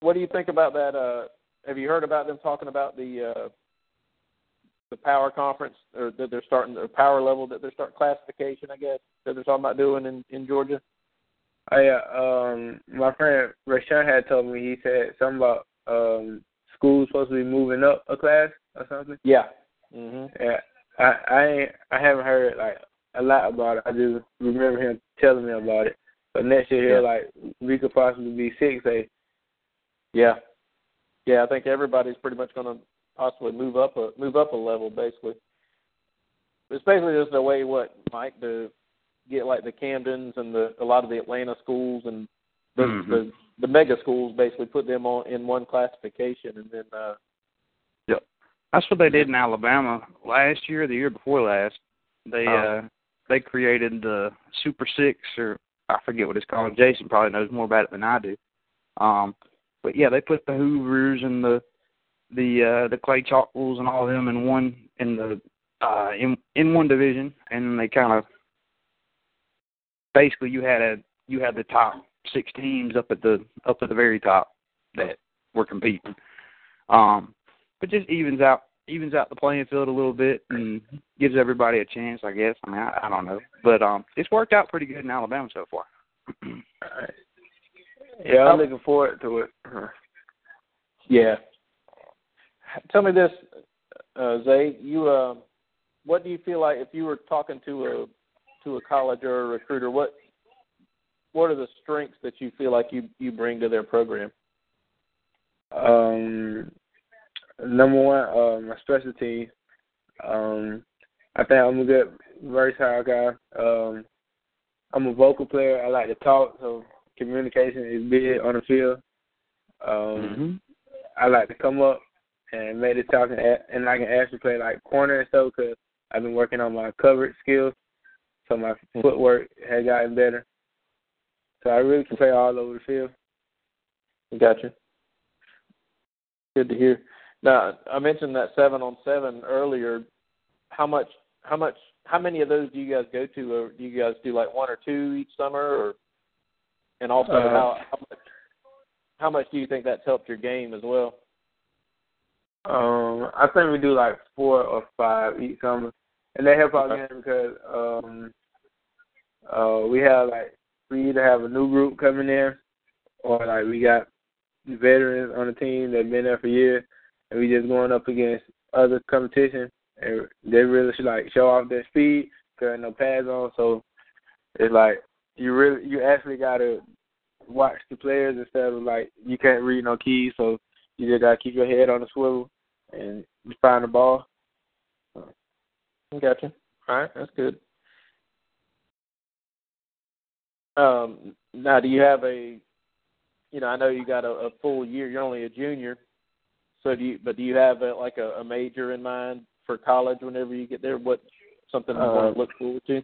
What do you think about that? Uh, have you heard about them talking about the uh, the power conference or that they're starting the power level that they're starting classification? I guess that they're talking about doing in in Georgia. Oh yeah. Um, my friend Rashawn had told me. He said something about um schools supposed to be moving up a class or something. Yeah. Mhm. Yeah, I I ain't, I haven't heard like a lot about it. I just remember him telling me about it. But next year, Yeah. like we could possibly be six A. Yeah. Yeah, I think everybody's pretty much going to possibly move up a move up a level, basically. It's basically just a way, what Mike, to get like the Camdens and the a lot of the Atlanta schools and the Mhm. the, the mega schools, basically put them on in one classification, and then uh That's what they did in Alabama last year, the year before last. They Oh. uh they created the Super Six or I forget what it's called. Jason probably knows more about it than I do. Um but yeah, they put the Hoovers and the the uh the Clay-Chalkvilles and all of them in one in the uh in in one division and they kind of basically you had a you had the top six teams up at the up at the very top that were competing. Um but just evens out evens out the playing field a little bit and gives everybody a chance, I guess. I mean, I, I don't know, but um, it's worked out pretty good in Alabama so far. Yeah, I'm looking forward to it. yeah. Tell me this, uh, Zay. You, uh, what do you feel like if you were talking to a to a college or a recruiter? What what are the strengths that you feel like you you bring to their program? Um, number one, uh, my special teams. Um, I think I'm a good versatile guy. Um, I'm a vocal player. I like to talk, so communication is big on the field. Um, I like to come up and make the talking, and I can actually play like corner and stuff because I've been working on my coverage skills, so my footwork has gotten better. So I really can play all over the field. Gotcha. Good to hear. Now I mentioned that seven on seven earlier. How much? How much? How many of those do you guys go to? Or do you guys do like one or two each summer? Or and also Uh, how how much? How much do you think that's helped your game as well? Um, I think we do like four or five each summer, and they help our Okay. game because um, uh, we have like we either have a new group coming in, or like we got veterans on the team that've been there for years, and we just going up against other competition, and they really should like show off their speed, cause no pads on, so it's like you really you actually gotta watch the players instead of like you can't read no keys, so you just gotta keep your head on the swivel and find the ball. Gotcha. All right, that's good. Um, now, do you have a, you know, I know you got a, a full year. You're only a junior, so do you? But do you have a, like a, a major in mind for college whenever you get there? What something you Uh, want to look forward to?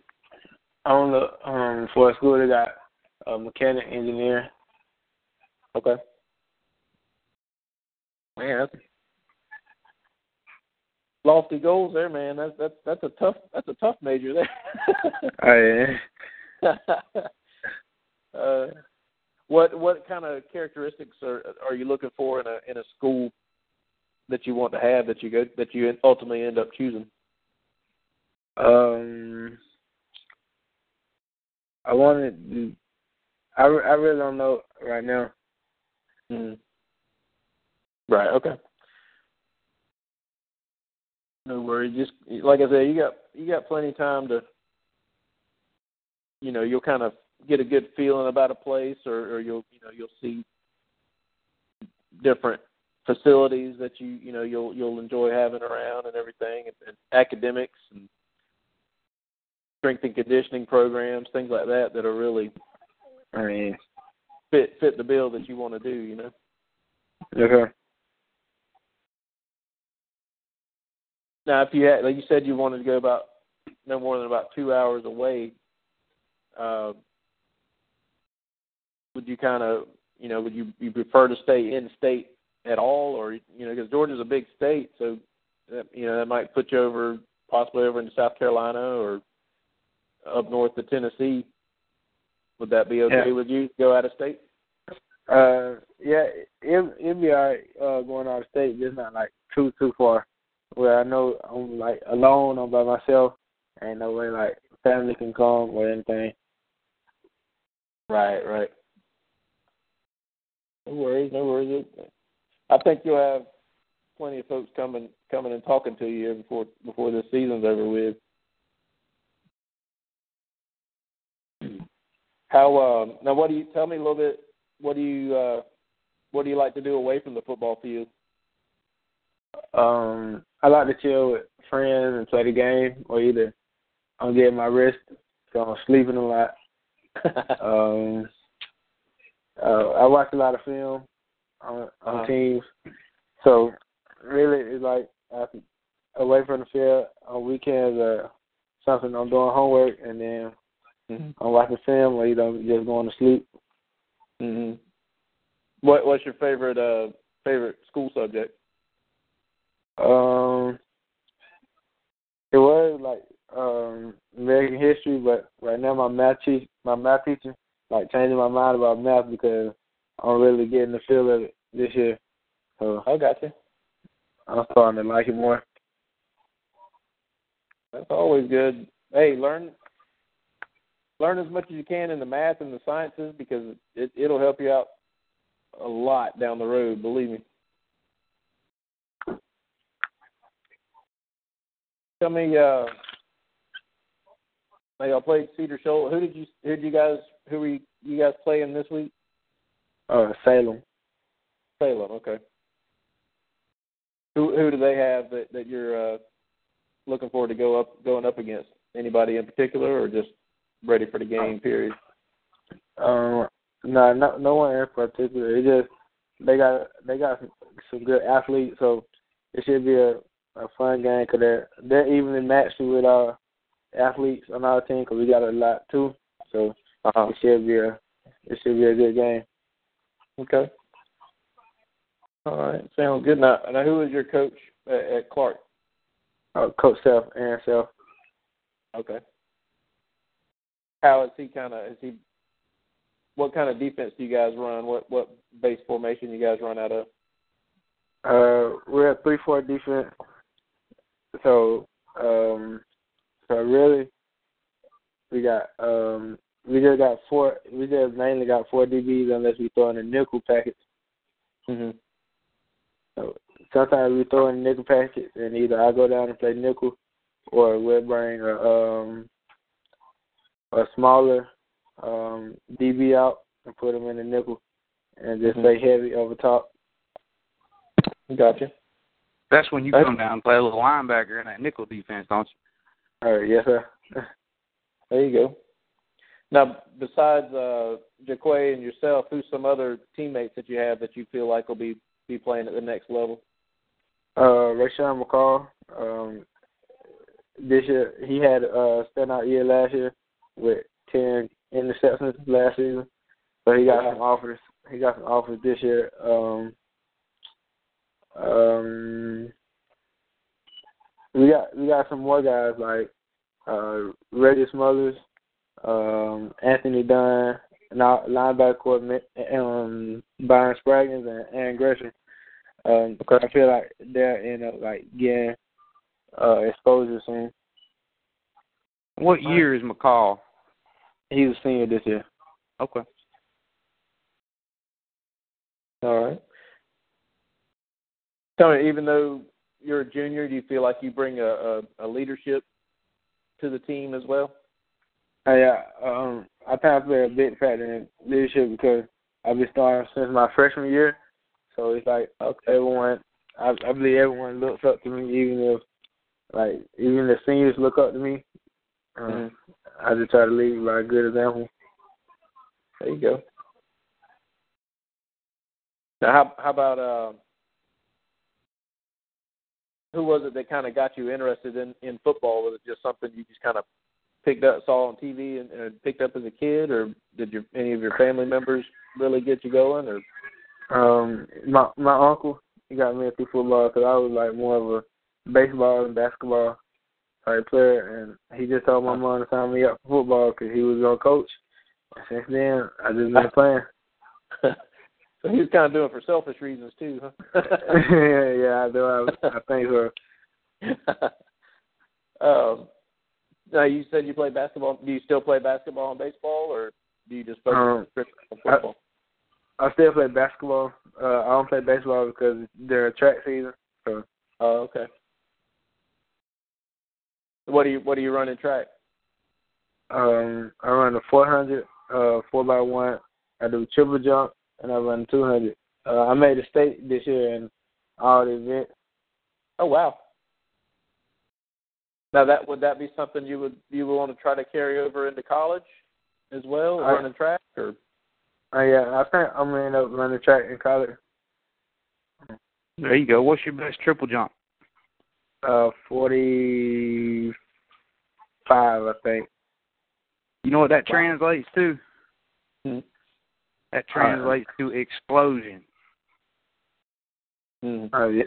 On the um for a school they got a mechanic engineer. Okay. Man, that's lofty goals there, man. That's that's that's a tough that's a tough major there. Oh yeah. uh, what what kind of characteristics are are you looking for in a in a school that you want to have that you go that you ultimately end up choosing? Um I wanted I I really don't know right now. Mm. Right. Okay. No worries. Just like I said, you got you got plenty of time to. You know, you'll kind of get a good feeling about a place, or, or you'll you know you'll see different facilities that you you know you'll you'll enjoy having around and everything, and, and academics and strength and conditioning programs, things like that that are really I mean fit fit the bill that you want to do. You know. okay. Now, if you had, like you said, you wanted to go about no more than about two hours away, uh, would you kind of, you know, would you you prefer to stay in state at all, or you know, because Georgia's a big state, so that, you know that might put you over possibly over into South Carolina or up north to Tennessee. Would that be okay Yeah. with you? Go out of state? Uh yeah, it it'd be alright uh going out of state, just not like too too far. Where I know I'm like alone, I'm by myself, ain't no way like family can come or anything. Right, right. No worries, no worries. I think you'll have plenty of folks coming coming and talking to you before before this season's over with. How um now what do you tell me a little bit what do you uh what do you like to do away from the football field? Um, I like to chill with friends and play the game, or either I'm getting my rest, so I'm sleeping a lot. um, uh, I watch a lot of film on, on Uh-huh. teams, so really it's like I away from the field on weekends or something. I'm doing homework and then Mhm. I'm watching film, or either I'm just going to sleep. Mhm. What what's your favorite uh favorite school subject? Um, it was like um American history, but right now my math teacher, my math teacher, like changing my mind about math because I'm really getting the feel of it this year. So I got you. I'm starting to like it more. That's always good. Hey, learn learn as much as you can in the math and the sciences because it it'll help you out a lot down the road, believe me. Tell me, uh, now y'all played Cedar Shoal. Who did you who did you guys who were you, you guys playing this week? Uh, Salem. Salem, okay. Who who do they have that that you're uh, looking forward to go up going up against? Anybody in particular, or just ready for the game? Period. Um, no, no, no one in particular. It just they got they got some, some good athletes, so it should be a a fun game because they're they're evenly matched with our athletes on our team because we got a lot too. So Uh-huh. it should be a it should be a good game. Okay. All right. Sounds good. Now, now who is your coach at, at Clark? Uh, Coach Self, Aaron Self. Okay. How is he kind of? Is he? What kind of defense do you guys run? What what base formation you guys run out of? Uh, we're at three four defense. So um, so really, we got um, we just got four. We just mainly got four DBs unless we throw in a nickel package. Mm-hmm. So sometimes we throw in a nickel package, and either I go down and play nickel, or we'll bring a um a smaller um DB out and put him in the nickel, and just Mhm. stay heavy over top. Gotcha. That's when you That's- come down and play a little linebacker in that nickel defense, don't you? All right, yes sir. There you go. Now, besides uh, Jaquay and yourself, who's some other teammates that you have that you feel like will be be playing at the next level? Uh, Rashawn McCall. Um, this year he had a standout year last year with ten interceptions last season, so he got some offers. He got some offers this year. Um, um, we got we got some more guys like uh, Reggie Smothers, um, Anthony Dunn, and linebacker um, Byron Spraggins and Aaron Gresham. Um, because I feel like they're in a like getting uh exposure soon. What year is McCall? He's a senior this year. Okay. All right. Me, even though you're a junior, do you feel like you bring a, a, a leadership to the team as well? I uh, um I think I play a big factor in leadership because I've been starting since my freshman year. So it's like everyone I I believe everyone looks up to me even if like even the seniors look up to me. Um, Mhm. I just try to lead by a good example. There you go. Now, how how about uh, who was it that kind of got you interested in in football? Was it just something you just kind of picked up, saw on TV, and, and picked up as a kid, or did your any of your family members really get you going? Or Um, my my uncle he got me into football because I was like more of a baseball and basketball type player, and he just told my mom to sign me up for football because he was your coach. And since then, I just been playing. so he was kind of doing it for selfish reasons too, huh? yeah, yeah, I do. I, I think so. um, now you said you play basketball. Do you still play basketball and baseball, or do you just focus Um, on football? I still play basketball. Uh, I don't play baseball because they're track season. So oh, okay. What do you What do you run in track? um, I run the 400, uh, four by one. I do triple jump, and I run 200. Uh, I made a state this year in all the events. Oh wow. Now that would that be something you would you would want to try to carry over into college as well, I- running track or Uh, yeah, I think I'm gonna end up running track in college. There you go. What's your best triple jump? Uh, 45, I think. You know what that translates to? Hmm. That translates to explosion. Uh, yes.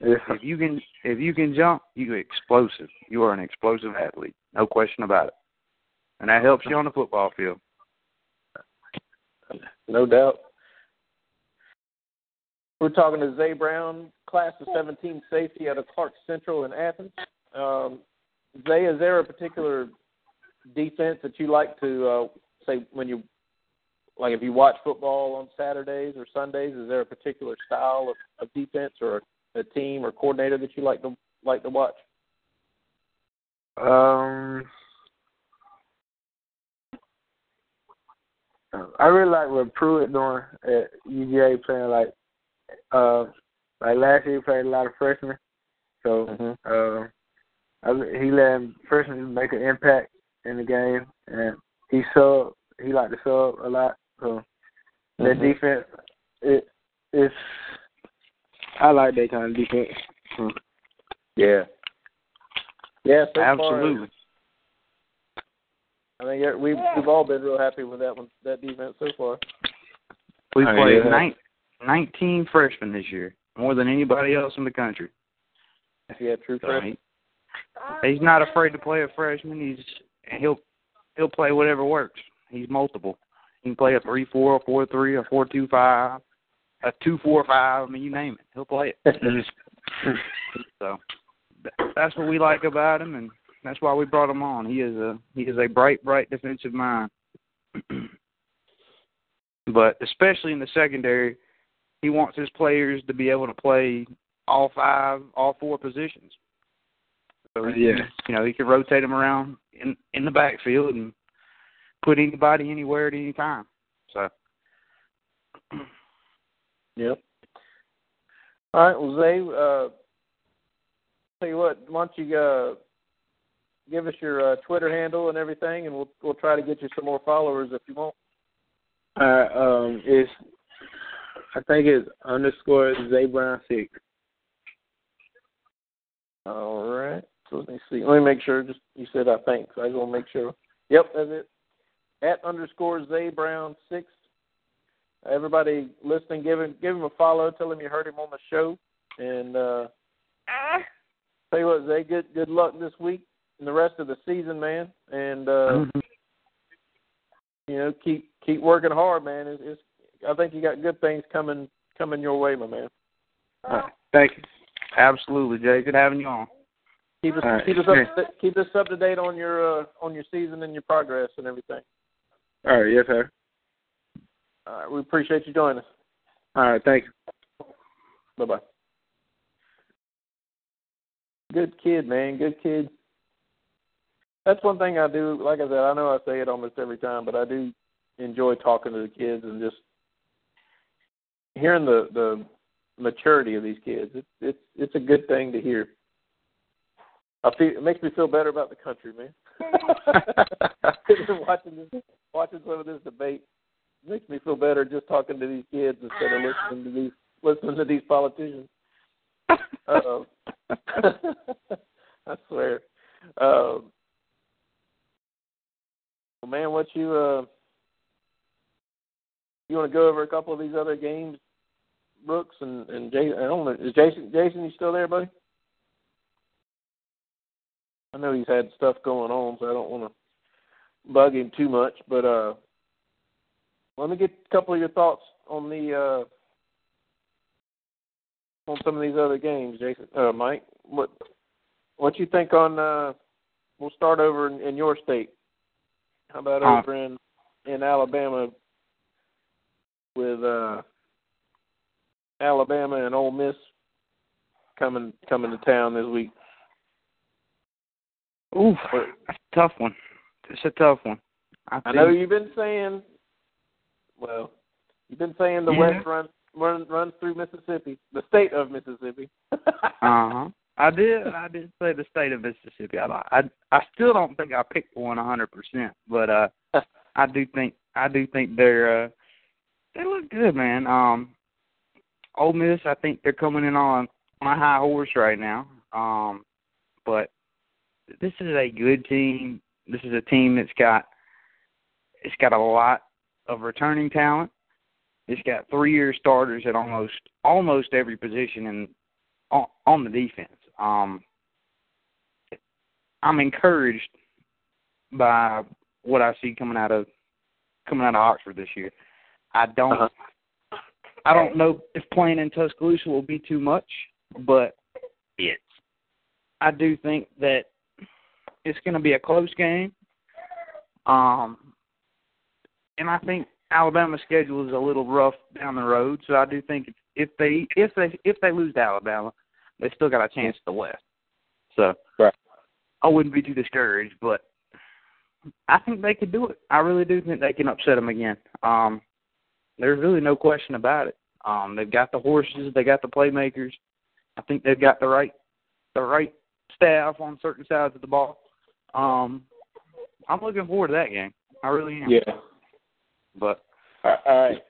yes. If you can if you can jump, you explosive. You are an explosive athlete. No question about it. And that helps you on the football field. No doubt. We're talking to Zay Brown, class of 17 safety out of Clark Central in Athens. Um, Zay, is there a particular defense that you like to uh, say when you, like if you watch football on Saturdays or Sundays? Is there a particular style of, of defense or a team or coordinator that you like to like to watch? Um, I really like what Pruitt doing at UGA, playing like, uh, like last year he played a lot of freshmen, so uh, I, he let freshmen make an impact in the game, and he sub, he like to sub a lot, so that Mhm. defense, it, it's, I like that kind of defense. So. Yeah. Yeah, so Absolutely. Far, I think yeah, we've we've all been real happy with that one, that defense so far. We Oh, played yeah. nine, 19 freshmen this year, more than anybody else in the country. Yeah, true So he, he's not afraid to play a freshman. He's and he'll he'll play whatever works. He's multiple. He can play a three four, a four three, a four two five, a two four five. I mean, you name it, he'll play it. so that's what we like about him, and that's why we brought him on. He is a he is a bright, bright defensive mind. but especially in the secondary, he wants his players to be able to play all five, all four positions. So Yeah. you know, he can rotate them around in in the backfield and put anybody anywhere at any time. So Yep. All right, well, Zay, uh, tell you what, why don't you uh, give us your uh, Twitter handle and everything, and we'll we'll try to get you some more followers if you want. All right, um, it's I think it's underscore Zay Brown six. All right. So let me see. Let me make sure. Just you said I think. So I just want to make sure. Yep, that's it. At underscore Zay Brown six. Everybody listening, give him give him a follow. Tell him you heard him on the show. And uh tell you what, Zay, good good luck this week and the rest of the season, man. And uh you know, keep keep working hard, man. It's, it's I think you got good things coming coming your way, my man. All right, thank you. absolutely, Jay. Good having you on. Keep us All right. keep us up to, keep us up to date on your uh, on your season and your progress and everything. All right, yes sir. All right, we appreciate you joining us. All right, thank you. Bye bye. Good kid, man. Good kid. That's one thing I do. Like I said, I know I say it almost every time, but I do enjoy talking to the kids and just hearing the the maturity of these kids. It's it's it's a good thing to hear. I feel it makes me feel better about the country, man. watching this, watching some of this debate makes me feel better just talking to these kids instead of listening to these listening to these politicians. Uh-oh. I swear. Um, well, man, what you uh, you want to go over a couple of these other games, Brooks and and Jason? I don't know. Is Jason Jason you still there, buddy? I know he's had stuff going on, so I don't want to bug him too much. But uh, let me get a couple of your thoughts on the uh, on some of these other games, Jason. Uh, Mike, what what you think on? Uh, we'll start over in, in your state. How about Uh, over in in Alabama with uh, Alabama and Ole Miss coming coming to town this week? Oof, that's a tough one. It's a tough one. I, I know you've been saying, well, you've been saying the Yeah. West runs run, runs through Mississippi, the state of Mississippi. Uh huh. I did. I did say the state of Mississippi. I I I still don't think I picked one a hundred percent, but uh, I do think I do think they're uh, they look good, man. Um, Ole Miss, I think they're coming in on on a high horse right now. Um, but this is a good team. This is a team that's got it's got a lot of returning talent. It's got three year starters at almost almost every position in on, on the defense. Um, I'm encouraged by what I see coming out of coming out of Oxford this year. I don't Uh-huh. I don't know if playing in Tuscaloosa will be too much, but it's I do think that it's going to be a close game. Um, and I think Alabama's schedule is a little rough down the road, so I do think if they if they if they lose to Alabama, they still got a chance at the West. So Right. I wouldn't be too discouraged, but I think they could do it. I really do think they can upset them again. Um, there's really no question about it. Um, they've got the horses, they got the playmakers. I think they've got the right the right staff on certain sides of the ball. Um, I'm looking forward to that game. I really am. Yeah. But All right.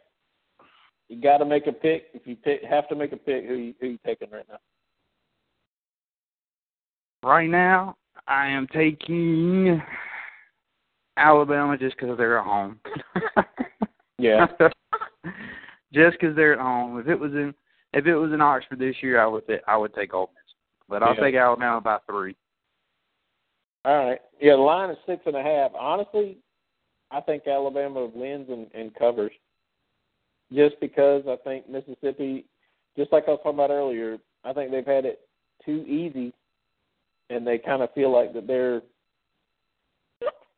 You got to make a pick. If you pick, have to make a pick, who you, who you taking right now? right now, I am taking Alabama just because they're at home. Yeah. just because they're at home. If it was in if it was in Oxford this year, I would th- I would take Ole Miss, but I'll Yeah. take Alabama by three. All right. Yeah, the line is six and a half. Honestly, I think Alabama wins and, and covers. Just because I think Mississippi, just like I was talking about earlier, I think they've had it too easy, and they kind of feel like that they're,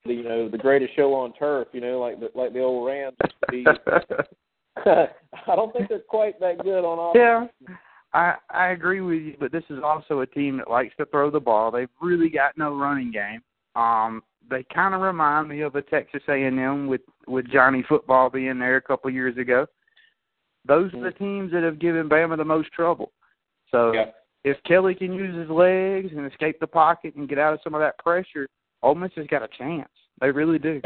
the, you know, the greatest show on turf. You know, like the like the old Rams used to be. I don't think they're quite that good on offense. Yeah, I I agree with you, but this is also a team that likes to throw the ball. They've really got no running game. Um, they kind of remind me of a Texas A&M with with Johnny Football being there a couple years ago. Those are the teams that have given Bama the most trouble. So Yeah. if Kelly can use his legs and escape the pocket and get out of some of that pressure, Ole Miss has got a chance. They really do.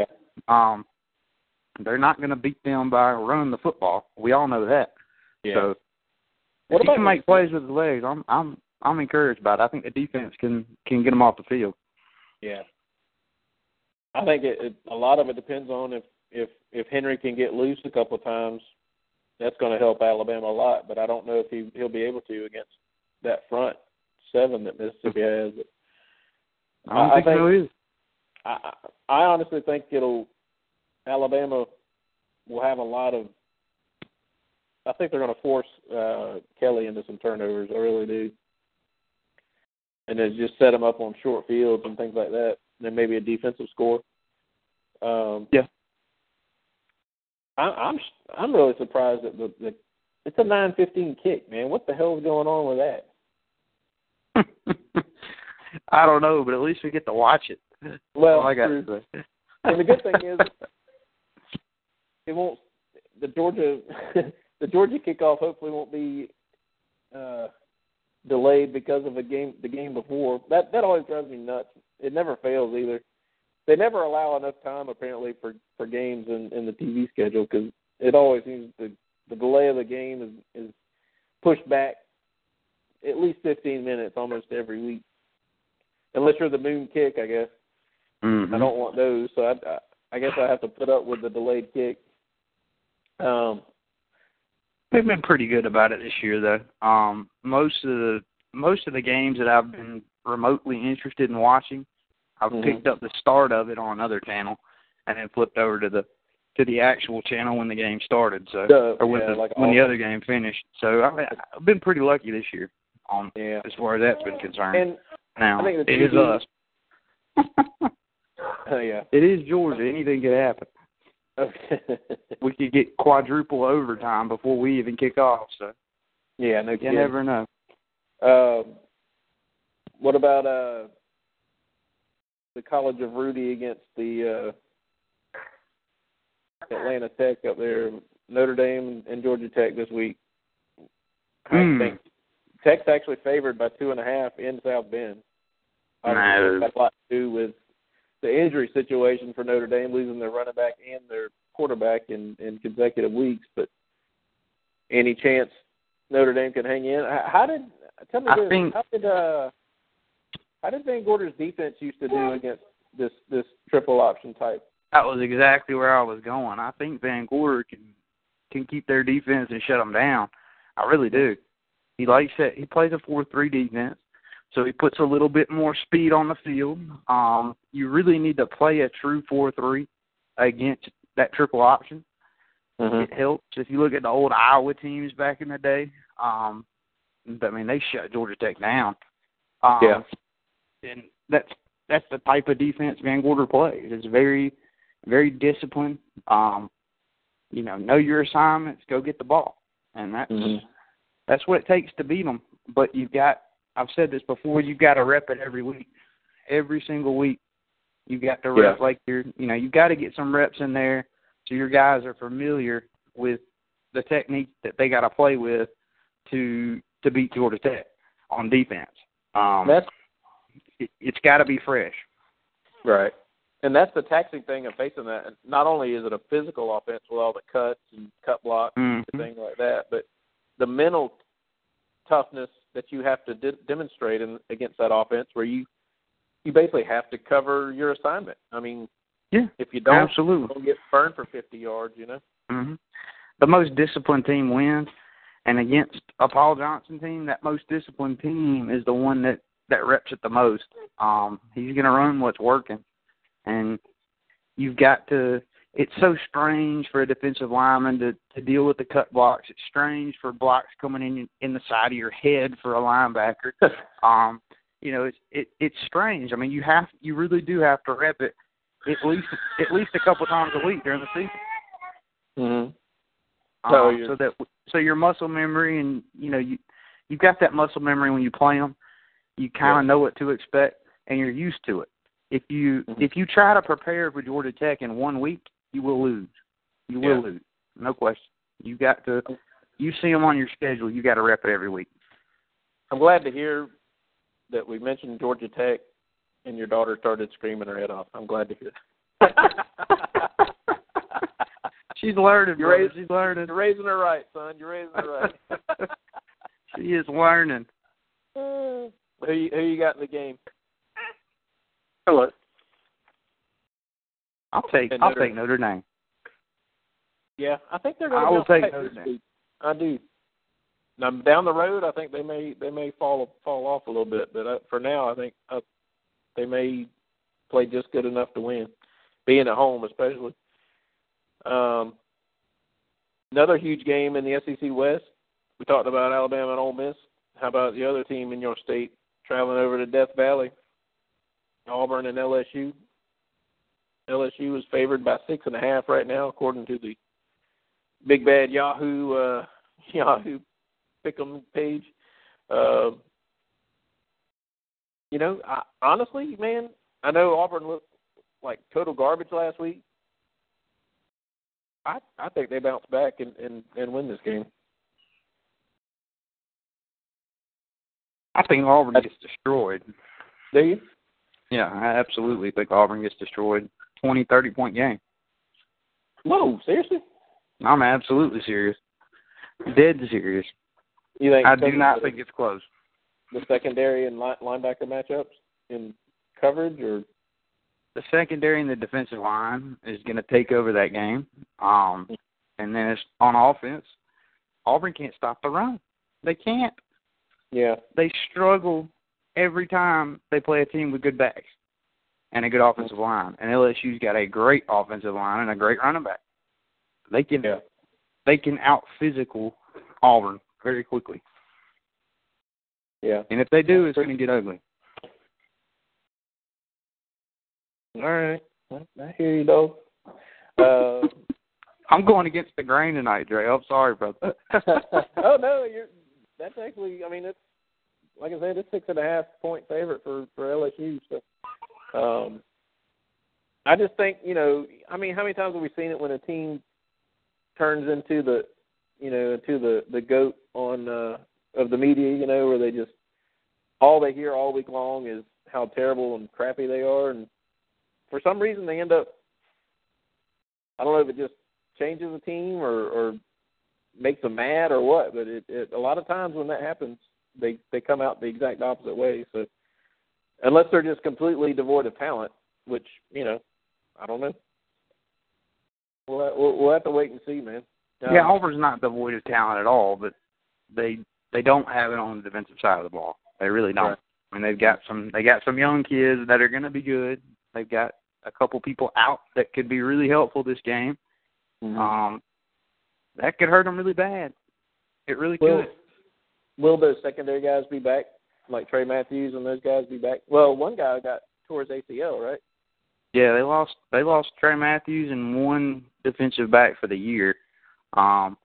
Um, they're not going to beat them by running the football. We all know that. Yeah. So What if he can make plays with his legs, I'm I'm I'm encouraged by it. I think the defense can can get them off the field. Yeah. I think it, it a lot of it depends on if if if Henry can get loose a couple of times. That's going to help Alabama a lot, but I don't know if he he'll be able to against that front seven that Mississippi has. I don't I- I think, so think- either. I I honestly think it'll Alabama will have a lot of. I think they're going to force uh, Kelly into some turnovers. I really do, and then just set him up on short fields and things like that. Then maybe a defensive score. Um, Yeah. I, I'm I'm really surprised that the, the it's a nine fifteen kick, man. What the hell is going on with that? I don't know, but at least we get to watch it. Well, I got true. to say. And the good thing is, it won't. The Georgia, the Georgia kickoff hopefully won't be uh, delayed because of a game. The game before that that always drives me nuts. It never fails either. They never allow enough time apparently for for games in in the TV schedule because it always seems the the delay of the game is is pushed back at least 15 minutes almost every week. Unless you're the moon kick, I guess. Mm-hmm. I don't want those, so I, I, I guess I have to put up with the delayed kick. Um, They've been pretty good about it this year, though. Um, most of the most of the games that I've been remotely interested in watching, I've Mhm. picked up the start of it on another channel, and then flipped over to the to the actual channel when the game started. So Duh, or when yeah, the like when the other game finished. So I, I've been pretty lucky this year on yeah, as far as that's been concerned. and now I think it is us. uh, yeah, It is Georgia. Anything could happen. Okay, We could get quadruple overtime before we even kick off. So yeah, no you kidding. never know. Um, what about uh, the College of Rudy against the uh, Atlanta Tech up there, Notre Dame and Georgia Tech this week? I Hmm. think Tech's actually favored by two and a half in South Bend. Obviously, No. it's a lot to do with the injury situation for Notre Dame, losing their running back and their quarterback in in consecutive weeks. But any chance Notre Dame can hang in? How did tell me I this? think- how did uh how did VanGorder's defense used to do against this this triple option type? That was exactly where I was going. I think VanGorder can can keep their defense and shut them down. I really do. He likes it. He plays a four-three defense, so he puts a little bit more speed on the field. Um, you really need to play a true four-three against that triple option. It helps if you look at the old Iowa teams back in the day. Um, I mean, they shut Georgia Tech down. Um, Yeah. and that's that's the type of defense VanGorder plays. It's very, very disciplined. Um, you know, know your assignments, go get the ball, and that's Mhm. that's what it takes to beat them. But you've got, I've said this before, you've got to rep it every week, every single week. You've got to rep Yeah. like you're, you know, you've got to get some reps in there so your guys are familiar with the technique that they got to play with to to beat Georgia Tech on defense. Um, That's it, it's got to be fresh. Right. And that's the taxing thing of facing that. Not only is it a physical offense with all the cuts and cut blocks Mhm. and things like that, but the mental toughness that you have to de- demonstrate in, against that offense, where you you basically have to cover your assignment. I mean, Yeah, if you don't, absolutely. you'll get burned for 50 yards. You know. hmm The most disciplined team wins, and against a Paul Johnson team, that most disciplined team is the one that that reps it the most. Um, he's going to run what's working, and you've got to. It's so strange for a defensive lineman to to deal with the cut blocks. It's strange for blocks coming in in the side of your head for a linebacker. um, you know, it's it, it's strange. I mean, you have you really do have to rep it at least at least a couple times a week during the season. Mm-hmm. So Um, you're- so that so your muscle memory and you know you you've got that muscle memory when you play them. You kind of know what to expect and you're used to it. If you Mhm. if you try to prepare for Georgia Tech in one week, you will lose. You will Yeah. lose, no question. You got to you see them on your schedule. You got to rep it every week. I'm glad to hear that we mentioned Georgia Tech, and your daughter started screaming her head off. I'm glad to hear that. She's learning, You're brother. raising- She's learning. You're raising her right, son. You're raising her right. she is learning. who you, who you got in the game? Hello. I'll take I'll Notre- take Notre Dame. Yeah, I think they're going to. I will take Notre Dame. I do. Now down the road, I think they may they may fall fall off a little bit, but uh, for now, I think uh, they may play just good enough to win, being at home especially. Um, another huge game in the SEC West. We talked about Alabama and Ole Miss. How about the other team in your state traveling over to Death Valley? Auburn and LSU. LSU is favored by six and a half right now, according to the big bad Yahoo uh, Yahoo pick'em page. Uh, you know, I, honestly, man, I know Auburn looked like total garbage last week. I I think they bounce back and and, and win this game. I think Auburn gets destroyed. Do you? Yeah, I absolutely think Auburn gets destroyed. Twenty, thirty point game. Whoa, seriously? I'm absolutely serious. Dead serious. You think? I do not think it's close. the secondary and line, linebacker matchups in coverage, or The secondary and the defensive line is going to take over that game. Um, and then it's on offense. Auburn can't stop the run. They can't. yeah, They struggle every time they play a team with good backs and a good offensive line. And LSU's got a great offensive line and a great running back. They can yeah. they can out physical Auburn very quickly. Yeah. And if they do, it's going to get ugly. All right. I hear you, though. Uh, I'm going against the grain tonight, Dre. I'm sorry, brother. oh no, you're. That's actually. I mean, it's like I said, it's six and a half point favorite for for LSU. So, um, I just think you know. I mean, how many times have we seen it when a team turns into the, you know, into the the goat on uh of the media? You know, where they just all they hear all week long is how terrible and crappy they are, and for some reason they end up. I don't know if it just changes the team or or makes them mad or what, but it, it a lot of times when that happens, they they come out the exact opposite way. So unless they're just completely devoid of talent, which you know, I don't know. We'll we'll, we'll have to wait and see, man. Um, yeah, Auburn's not devoid of talent at all, but they they don't have it on the defensive side of the ball. They really don't. Right. I mean, they've got some they got some young kids that are going to be good. They've got a couple people out that could be really helpful this game. mhm. Um, that could hurt them really bad. It really will could. will those secondary guys be back, like Tray Matthews and those guys be back? Well, one guy got tore his ACL, right? Yeah, they lost they lost Tray Matthews and one defensive back for the year. Um,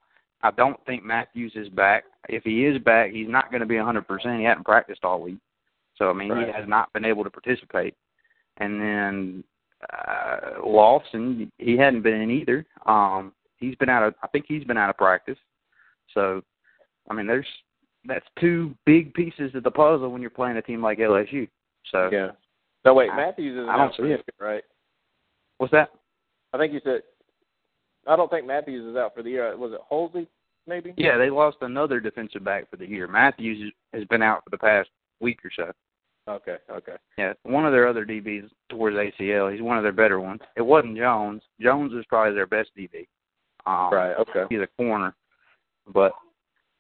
I don't think Matthews is back. If he is back, he's not going to be 100%. He hadn't practiced all week, so I mean Right. he has not been able to participate. And then uh, Lawson, he hadn't been in either. Um, he's been out of I think he's been out of practice. So, I mean, there's that's two big pieces of the puzzle when you're playing a team like LSU. So, Yeah. No, wait, I- Matthews is I don't out for see it. year, right? what's that? I think you said. I don't think Matthews is out for the year. Was it Halsey? maybe. Yeah, they lost another defensive back for the year. Matthews has been out for the past week or so. Okay. Okay. Yeah, one of their other DBs towards ACL. He's one of their better ones. It wasn't Jones. Jones is probably their best DB. Um, Right. Okay. He's a corner, but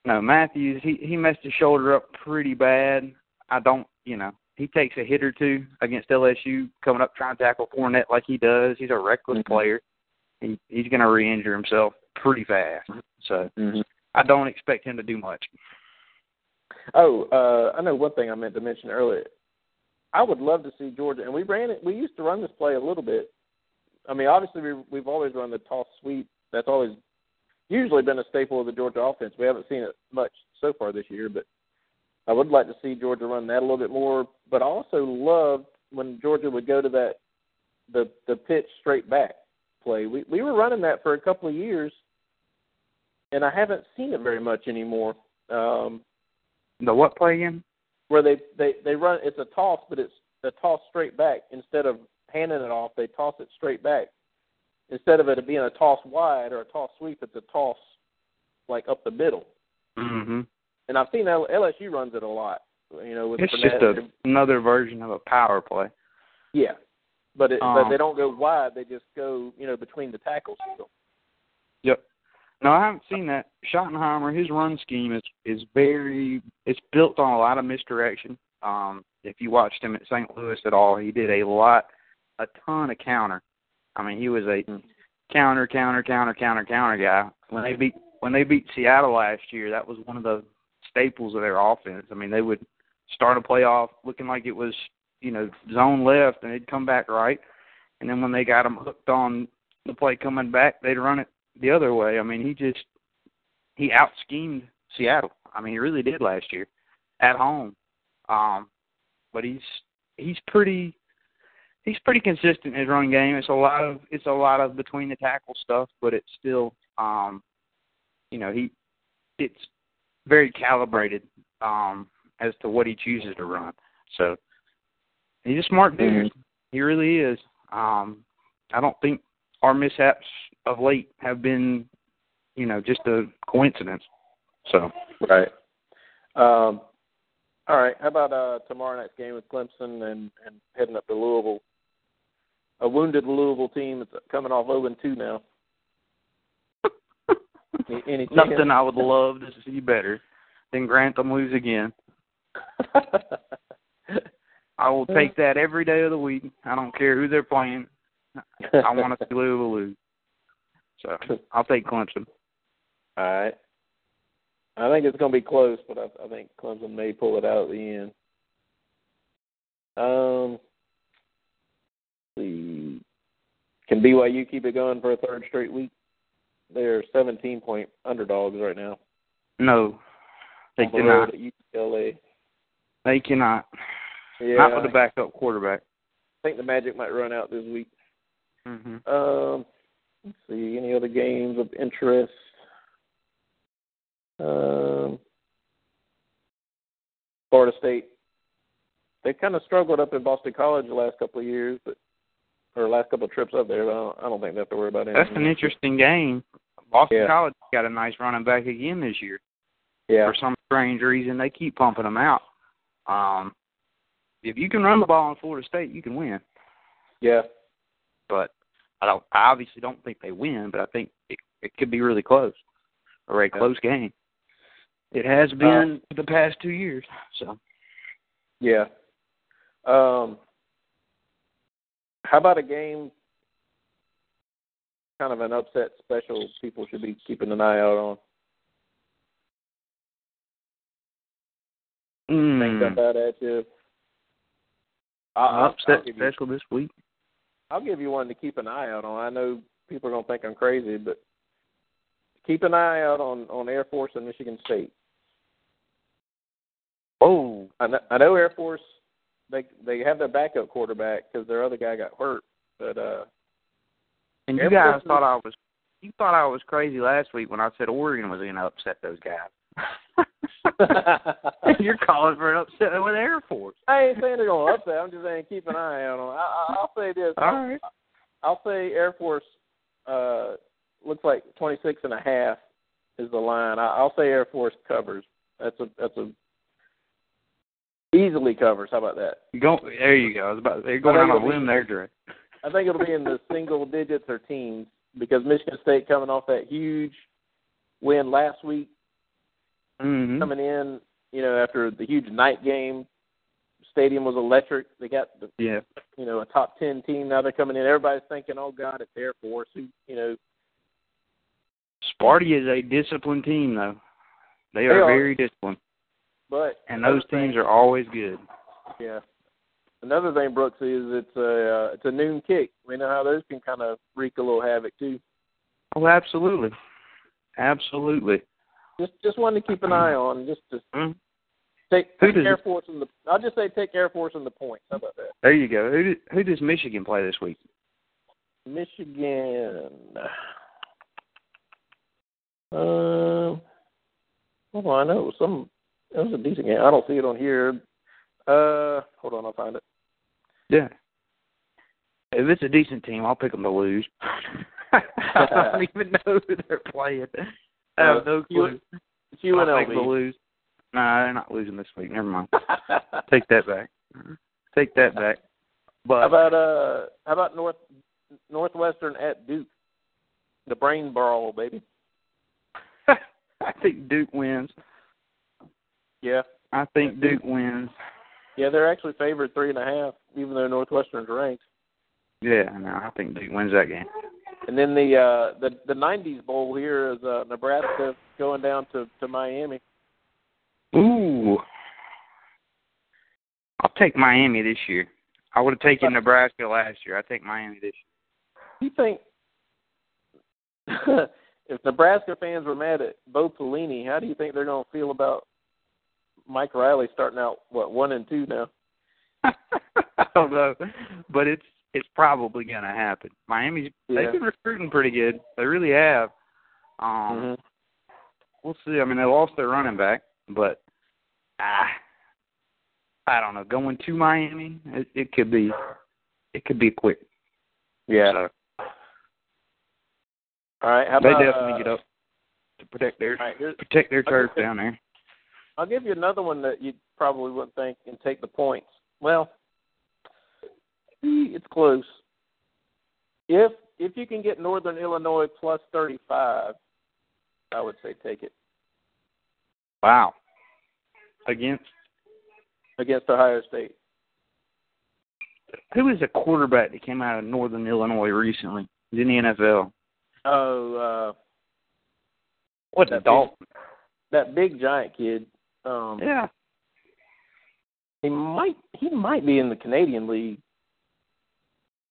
no Matthews. He he messed his shoulder up pretty bad. I don't, you know, he takes a hit or two against LSU coming up trying to tackle Fournette like he does. He's a reckless Mhm. player. He he's going to re-injure himself pretty fast. So Mm-hmm. I don't expect him to do much. Oh, uh, I know one thing I meant to mention earlier. I would love to see Georgia, and we ran it. We used to run this play a little bit. I mean, obviously we we've always run the toss sweep. That's always usually been a staple of the Georgia offense. We haven't seen it much so far this year, but I would like to see Georgia run that a little bit more. But I also loved when Georgia would go to that the the pitch straight back play. We we were running that for a couple of years, and I haven't seen it very much anymore. Um, The what play again? where they they they run it's a toss, but it's a toss straight back instead of handing it off. They toss it straight back instead of it being a toss wide or a toss sweep. It's a toss like up the middle. Mm-hmm. And I've seen L- LSU runs it a lot. You know, with It's Fournette. just a, another version of a power play. yeah, but it, Um, but they don't go wide. They just go you know between the tackles. Yep. No, I haven't seen that. Schottenheimer, his run scheme is is very it's built on a lot of misdirection. Um, if you watched him at St. Louis at all, he did a lot, a ton of counter. I mean, he was a counter, counter, counter, counter, counter guy. When they beat when they beat Seattle last year, that was one of the staples of their offense. I mean, they would start a playoff looking like it was you know zone left, and they'd come back right, and then when they got them hooked on the play coming back, they'd run it the other way. I mean, he just he out schemed Seattle. I mean, he really did last year at home. Um, but he's he's pretty he's pretty consistent in his running game. It's a lot of it's a lot of between the tackle stuff, but it's still um, you know he it's very calibrated um, as to what he chooses to run. So he's a smart dude. He really is. Um, I don't think our mishaps of late have been, you know, just a coincidence. So Right. Um, all right. How about uh, tomorrow night's game with Clemson and, and heading up to Louisville? A wounded Louisville team that's coming off 0 and 2 now. Any, any nothing? I would love to see better than Grantham lose again. I will take that every day of the week. I don't care who they're playing. I want to see Louisville lose. So I'll take Clemson. All right. I think it's going to be close, but I, I think Clemson may pull it out at the end. Um, see, can BYU keep it going for a third straight week? They're 17 point underdogs right now. No, they the cannot. UCLA. They cannot. Yeah, Not with a backup quarterback. I think the Magic might run out this week. Mm-hmm. Um, let's see any other games of interest. Um, Florida State. They kind of struggled up in Boston College the last couple of years, but or last couple of trips up there. But I don't, I don't think they have to worry about anything. That's an interesting game. Boston Yeah. College got a nice running back again this year. Yeah, For some strange reason, they keep pumping them out. Um, if you can run the ball in Florida State, you can win. yeah, But I don't. I obviously don't think they win, but I think it, it could be really close, or a Yeah. close game. It has been for the past two years. So yeah. Um, how about a game? Kind of an upset special. People should be keeping an eye out on. Think mm, that at you. I'll, upset I'll give you- special this week. I'll give you one to keep an eye out on. I know people are gonna think I'm crazy, but keep an eye out on on Air Force and Michigan State. Oh, I know, I know Air Force they they have their backup quarterback because their other guy got hurt, but uh and you guys thought I was. You thought I was crazy last week when I said Oregon was going to upset those guys. You're calling for an upset with Air Force. I ain't saying they're gonna upset. I'm just saying keep an eye out on. I, I, I'll say this. All right. I'll say Air Force uh looks like twenty six and a half, is the line. I, I'll say Air Force covers. That's a that's a easily covers. How about that? Go there. You go. I was about they're going on a limb there, Dre. I think it'll be in the single digits or teens because Michigan State coming off that huge win last week, Mm-hmm. coming in, you know, after the huge night game. Stadium was electric. They got the Yeah. you know a top ten team. Now they're coming in. Everybody's thinking, oh God, it's Air Force. Who you know Sparty is a disciplined team, though. They They are are. very disciplined, But and those teams are always good. Yeah. Another thing, Brooks, is it's a uh, it's a noon kick. We know how those can kind of wreak a little havoc too. Oh, absolutely, absolutely. Just just one to keep an eye on. Just to Mm. take, take does Air Force in the. I'll just say take Air Force in the points. How about that? There you go. Who who does Michigan play this week? Michigan. Um. Hold on, I know some. It was a decent game. I don't see it on here. Uh, hold on, I'll find it. Yeah. If it's a decent team, I'll pick them to lose. I don't even know who they're playing. I have Uh, no clue. It's UNLV. I'll pick to lose. Nah, they're not losing this week. Never mind. Take that back. Take that back. But How about uh how about North Northwestern at Duke? The brain brawl, baby. I think Duke wins. Yeah. I think Duke wins. Yeah, they're actually favored three and a half, even though Northwestern's ranked. Yeah, no, I think Duke wins that game. And then the uh the the nineties bowl here is uh Nebraska going down to, to Miami. Ooh. I'll take Miami this year. I would have taken Nebraska last year. I take Miami this year. You think if Nebraska fans were mad at Bo Pelini, how do you think they're gonna feel about Mike Riley starting out what, one and two now? I don't know, but it's it's probably gonna happen. Miami's Yeah. they've been recruiting pretty good. They really have. Um, Mhm. we'll see. I mean, they lost their running back, but ah, I don't know. Going to Miami, it, it could be, it could be quick. Yeah. So All right. How they definitely uh, get up to protect their right, protect their turf down there. I'll give you another one that you probably wouldn't think and take the points. Well, it's close. If if you can get Northern Illinois plus thirty five, I would say take it Wow. Against against Ohio State. who was a quarterback that came out of Northern Illinois recently? In the NFL. Oh, uh, What That the Dalton? that big giant kid. Um, Yeah. he might he might be in the Canadian League.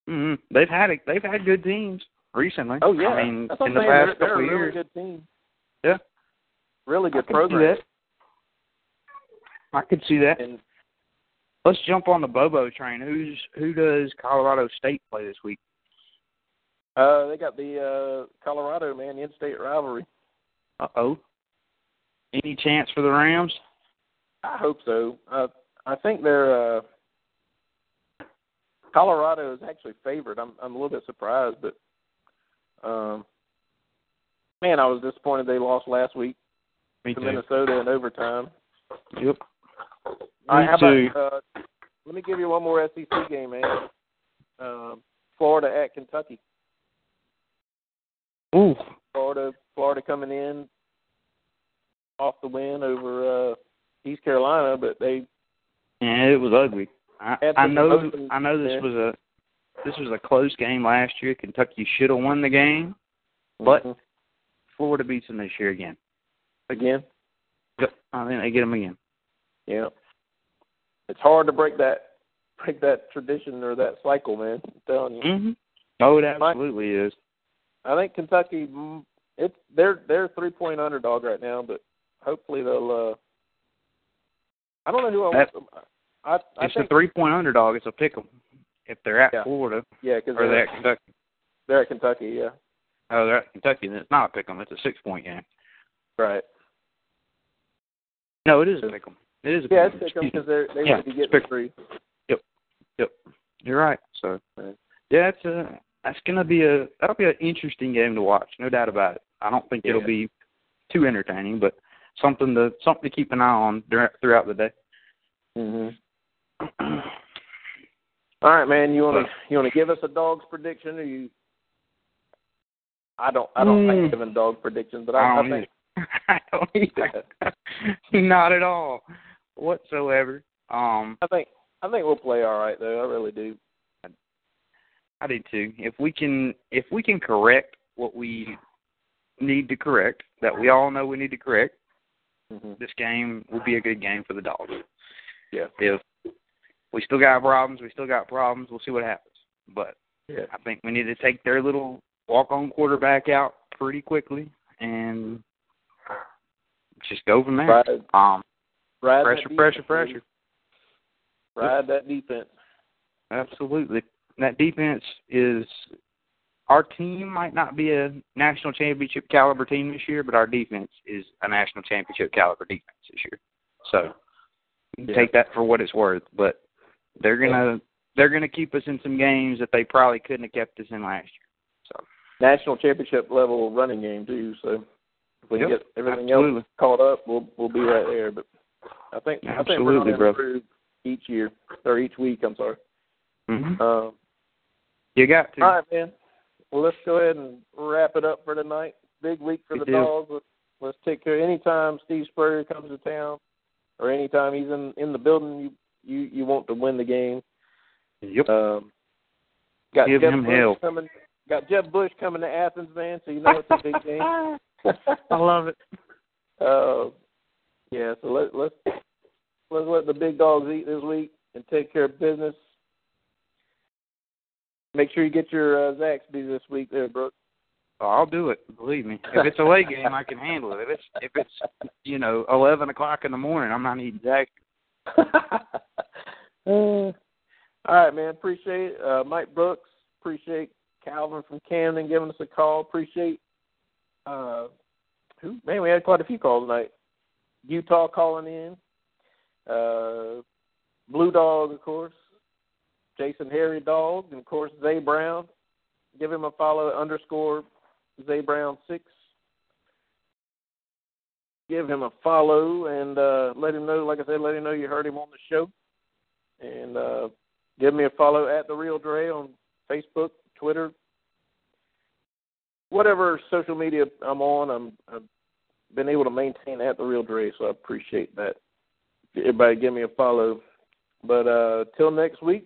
hmm They've had a, they've had good teams recently. Oh yeah, I mean, That's in the past they're, they're couple a of really years. good team. Yeah. Really good could see program. I could see that. And Let's jump on the Bobo train. Who's who does Colorado State play this week? uh, they got the uh, Colorado man in-state rivalry. Uh oh. Any chance for the Rams? I hope so. Uh, I think they're uh, Colorado is actually favored. I'm I'm a little bit surprised, but um, man, I was disappointed they lost last week Me to too. Minnesota in overtime. Yep. All right, Me how too. about uh, let me give you one more SEC game, man. Um, Florida at Kentucky. Ooh. Florida, Florida coming in off the win over uh, East Carolina, but they Yeah, it was ugly. I, I know. I know this there. was a this was a close game last year. Kentucky should have won the game, but Mhm. Florida beats them this year again. again, Yep. I think they get them again. yeah, it's hard to break that break that tradition or that cycle, man. I'm telling you. hmm Oh, it absolutely is. I think Kentucky, mm, it's they're they're a three point underdog right now, but hopefully they'll. uh I don't know who I want. I I It's think a three point underdog. It's a pick 'em if they're at Yeah. Florida yeah, because they're, they're at Kentucky. they're at Kentucky. Yeah, Oh, they're at Kentucky. Then it's not a pick 'em. It's a six point game. right. No, it is a pick 'em. It is a Yeah, pick 'em. it's pick 'em because they're they Yeah, would be getting three. Yep, you're right. So, Right. yeah, it's a that's gonna be a that'll be an interesting game to watch, no doubt about it. I don't think it'll be too entertaining, but something to something to keep an eye on throughout the day. Mhm. All right, man. You want to you want to give us a dog's prediction, or you? I don't. I don't Mm. like giving dog predictions, but I, I I don't think I don't either. Not at all, whatsoever. Um, I think I think we'll play all right though. I really do. I do too. If we can, if we can correct what we need to correct, that we all know we need to correct, Mhm. this game will be a good game for the dogs. Yeah. If we still got problems, we still got problems. We'll see what happens. But Yeah. I think we need to take their little walk-on quarterback out pretty quickly and just go from there. Ride, Um, ride pressure, pressure, pressure. Ride that defense. Absolutely. That defense is our team might not be a national championship caliber team this year, but our defense is a national championship caliber defense this year. So Yeah. take that for what it's worth. But they're gonna they're gonna keep us in some games that they probably couldn't have kept us in last year. So National championship level running game too. So if we Yep, get everything absolutely. else caught up, we'll we'll be right there. But I think I think we're Absolutely, bro. improve each year or each week. I'm sorry. mhm. Um, you got to. all right, man. Well, let's go ahead and wrap it up for tonight. Big week for Good the deal. dogs. Let's, let's take care. Anytime Steve Spurrier comes to town, or anytime he's in in the building, you you you want to win the game. Yep. Um, got Give Jeb him Bush hell. coming. Got Jeb Bush coming to Athens, man. So you know it's a big game. I love it. Uh, yeah. So let let's let's let the big dogs eat this week and take care of business. Make sure you get your uh, Zaxby this week, there, Brooke. Oh, I'll do it. Believe me. If it's a late game, I can handle it. If it's if it's you know eleven o'clock in the morning, I'm not eating Jack. Uh, all right, man. Appreciate it. Uh, Mike Brooks. Appreciate Calvin from Camden giving us a call. Appreciate uh, who? Man, we had quite a few calls tonight. Utah calling in. Uh, Blue Dog, of course. Jason Harry Dog, and of course Zay Brown. Give him a follow underscore Zay Brown six. Give him a follow and uh, let him know. Like I said, let him know you heard him on the show and uh, give me a follow at the Real Dre on Facebook, Twitter, whatever social media I'm on. I'm I've been able to maintain at the Real Dre, so I appreciate that. Everybody, give me a follow. But uh, till next week,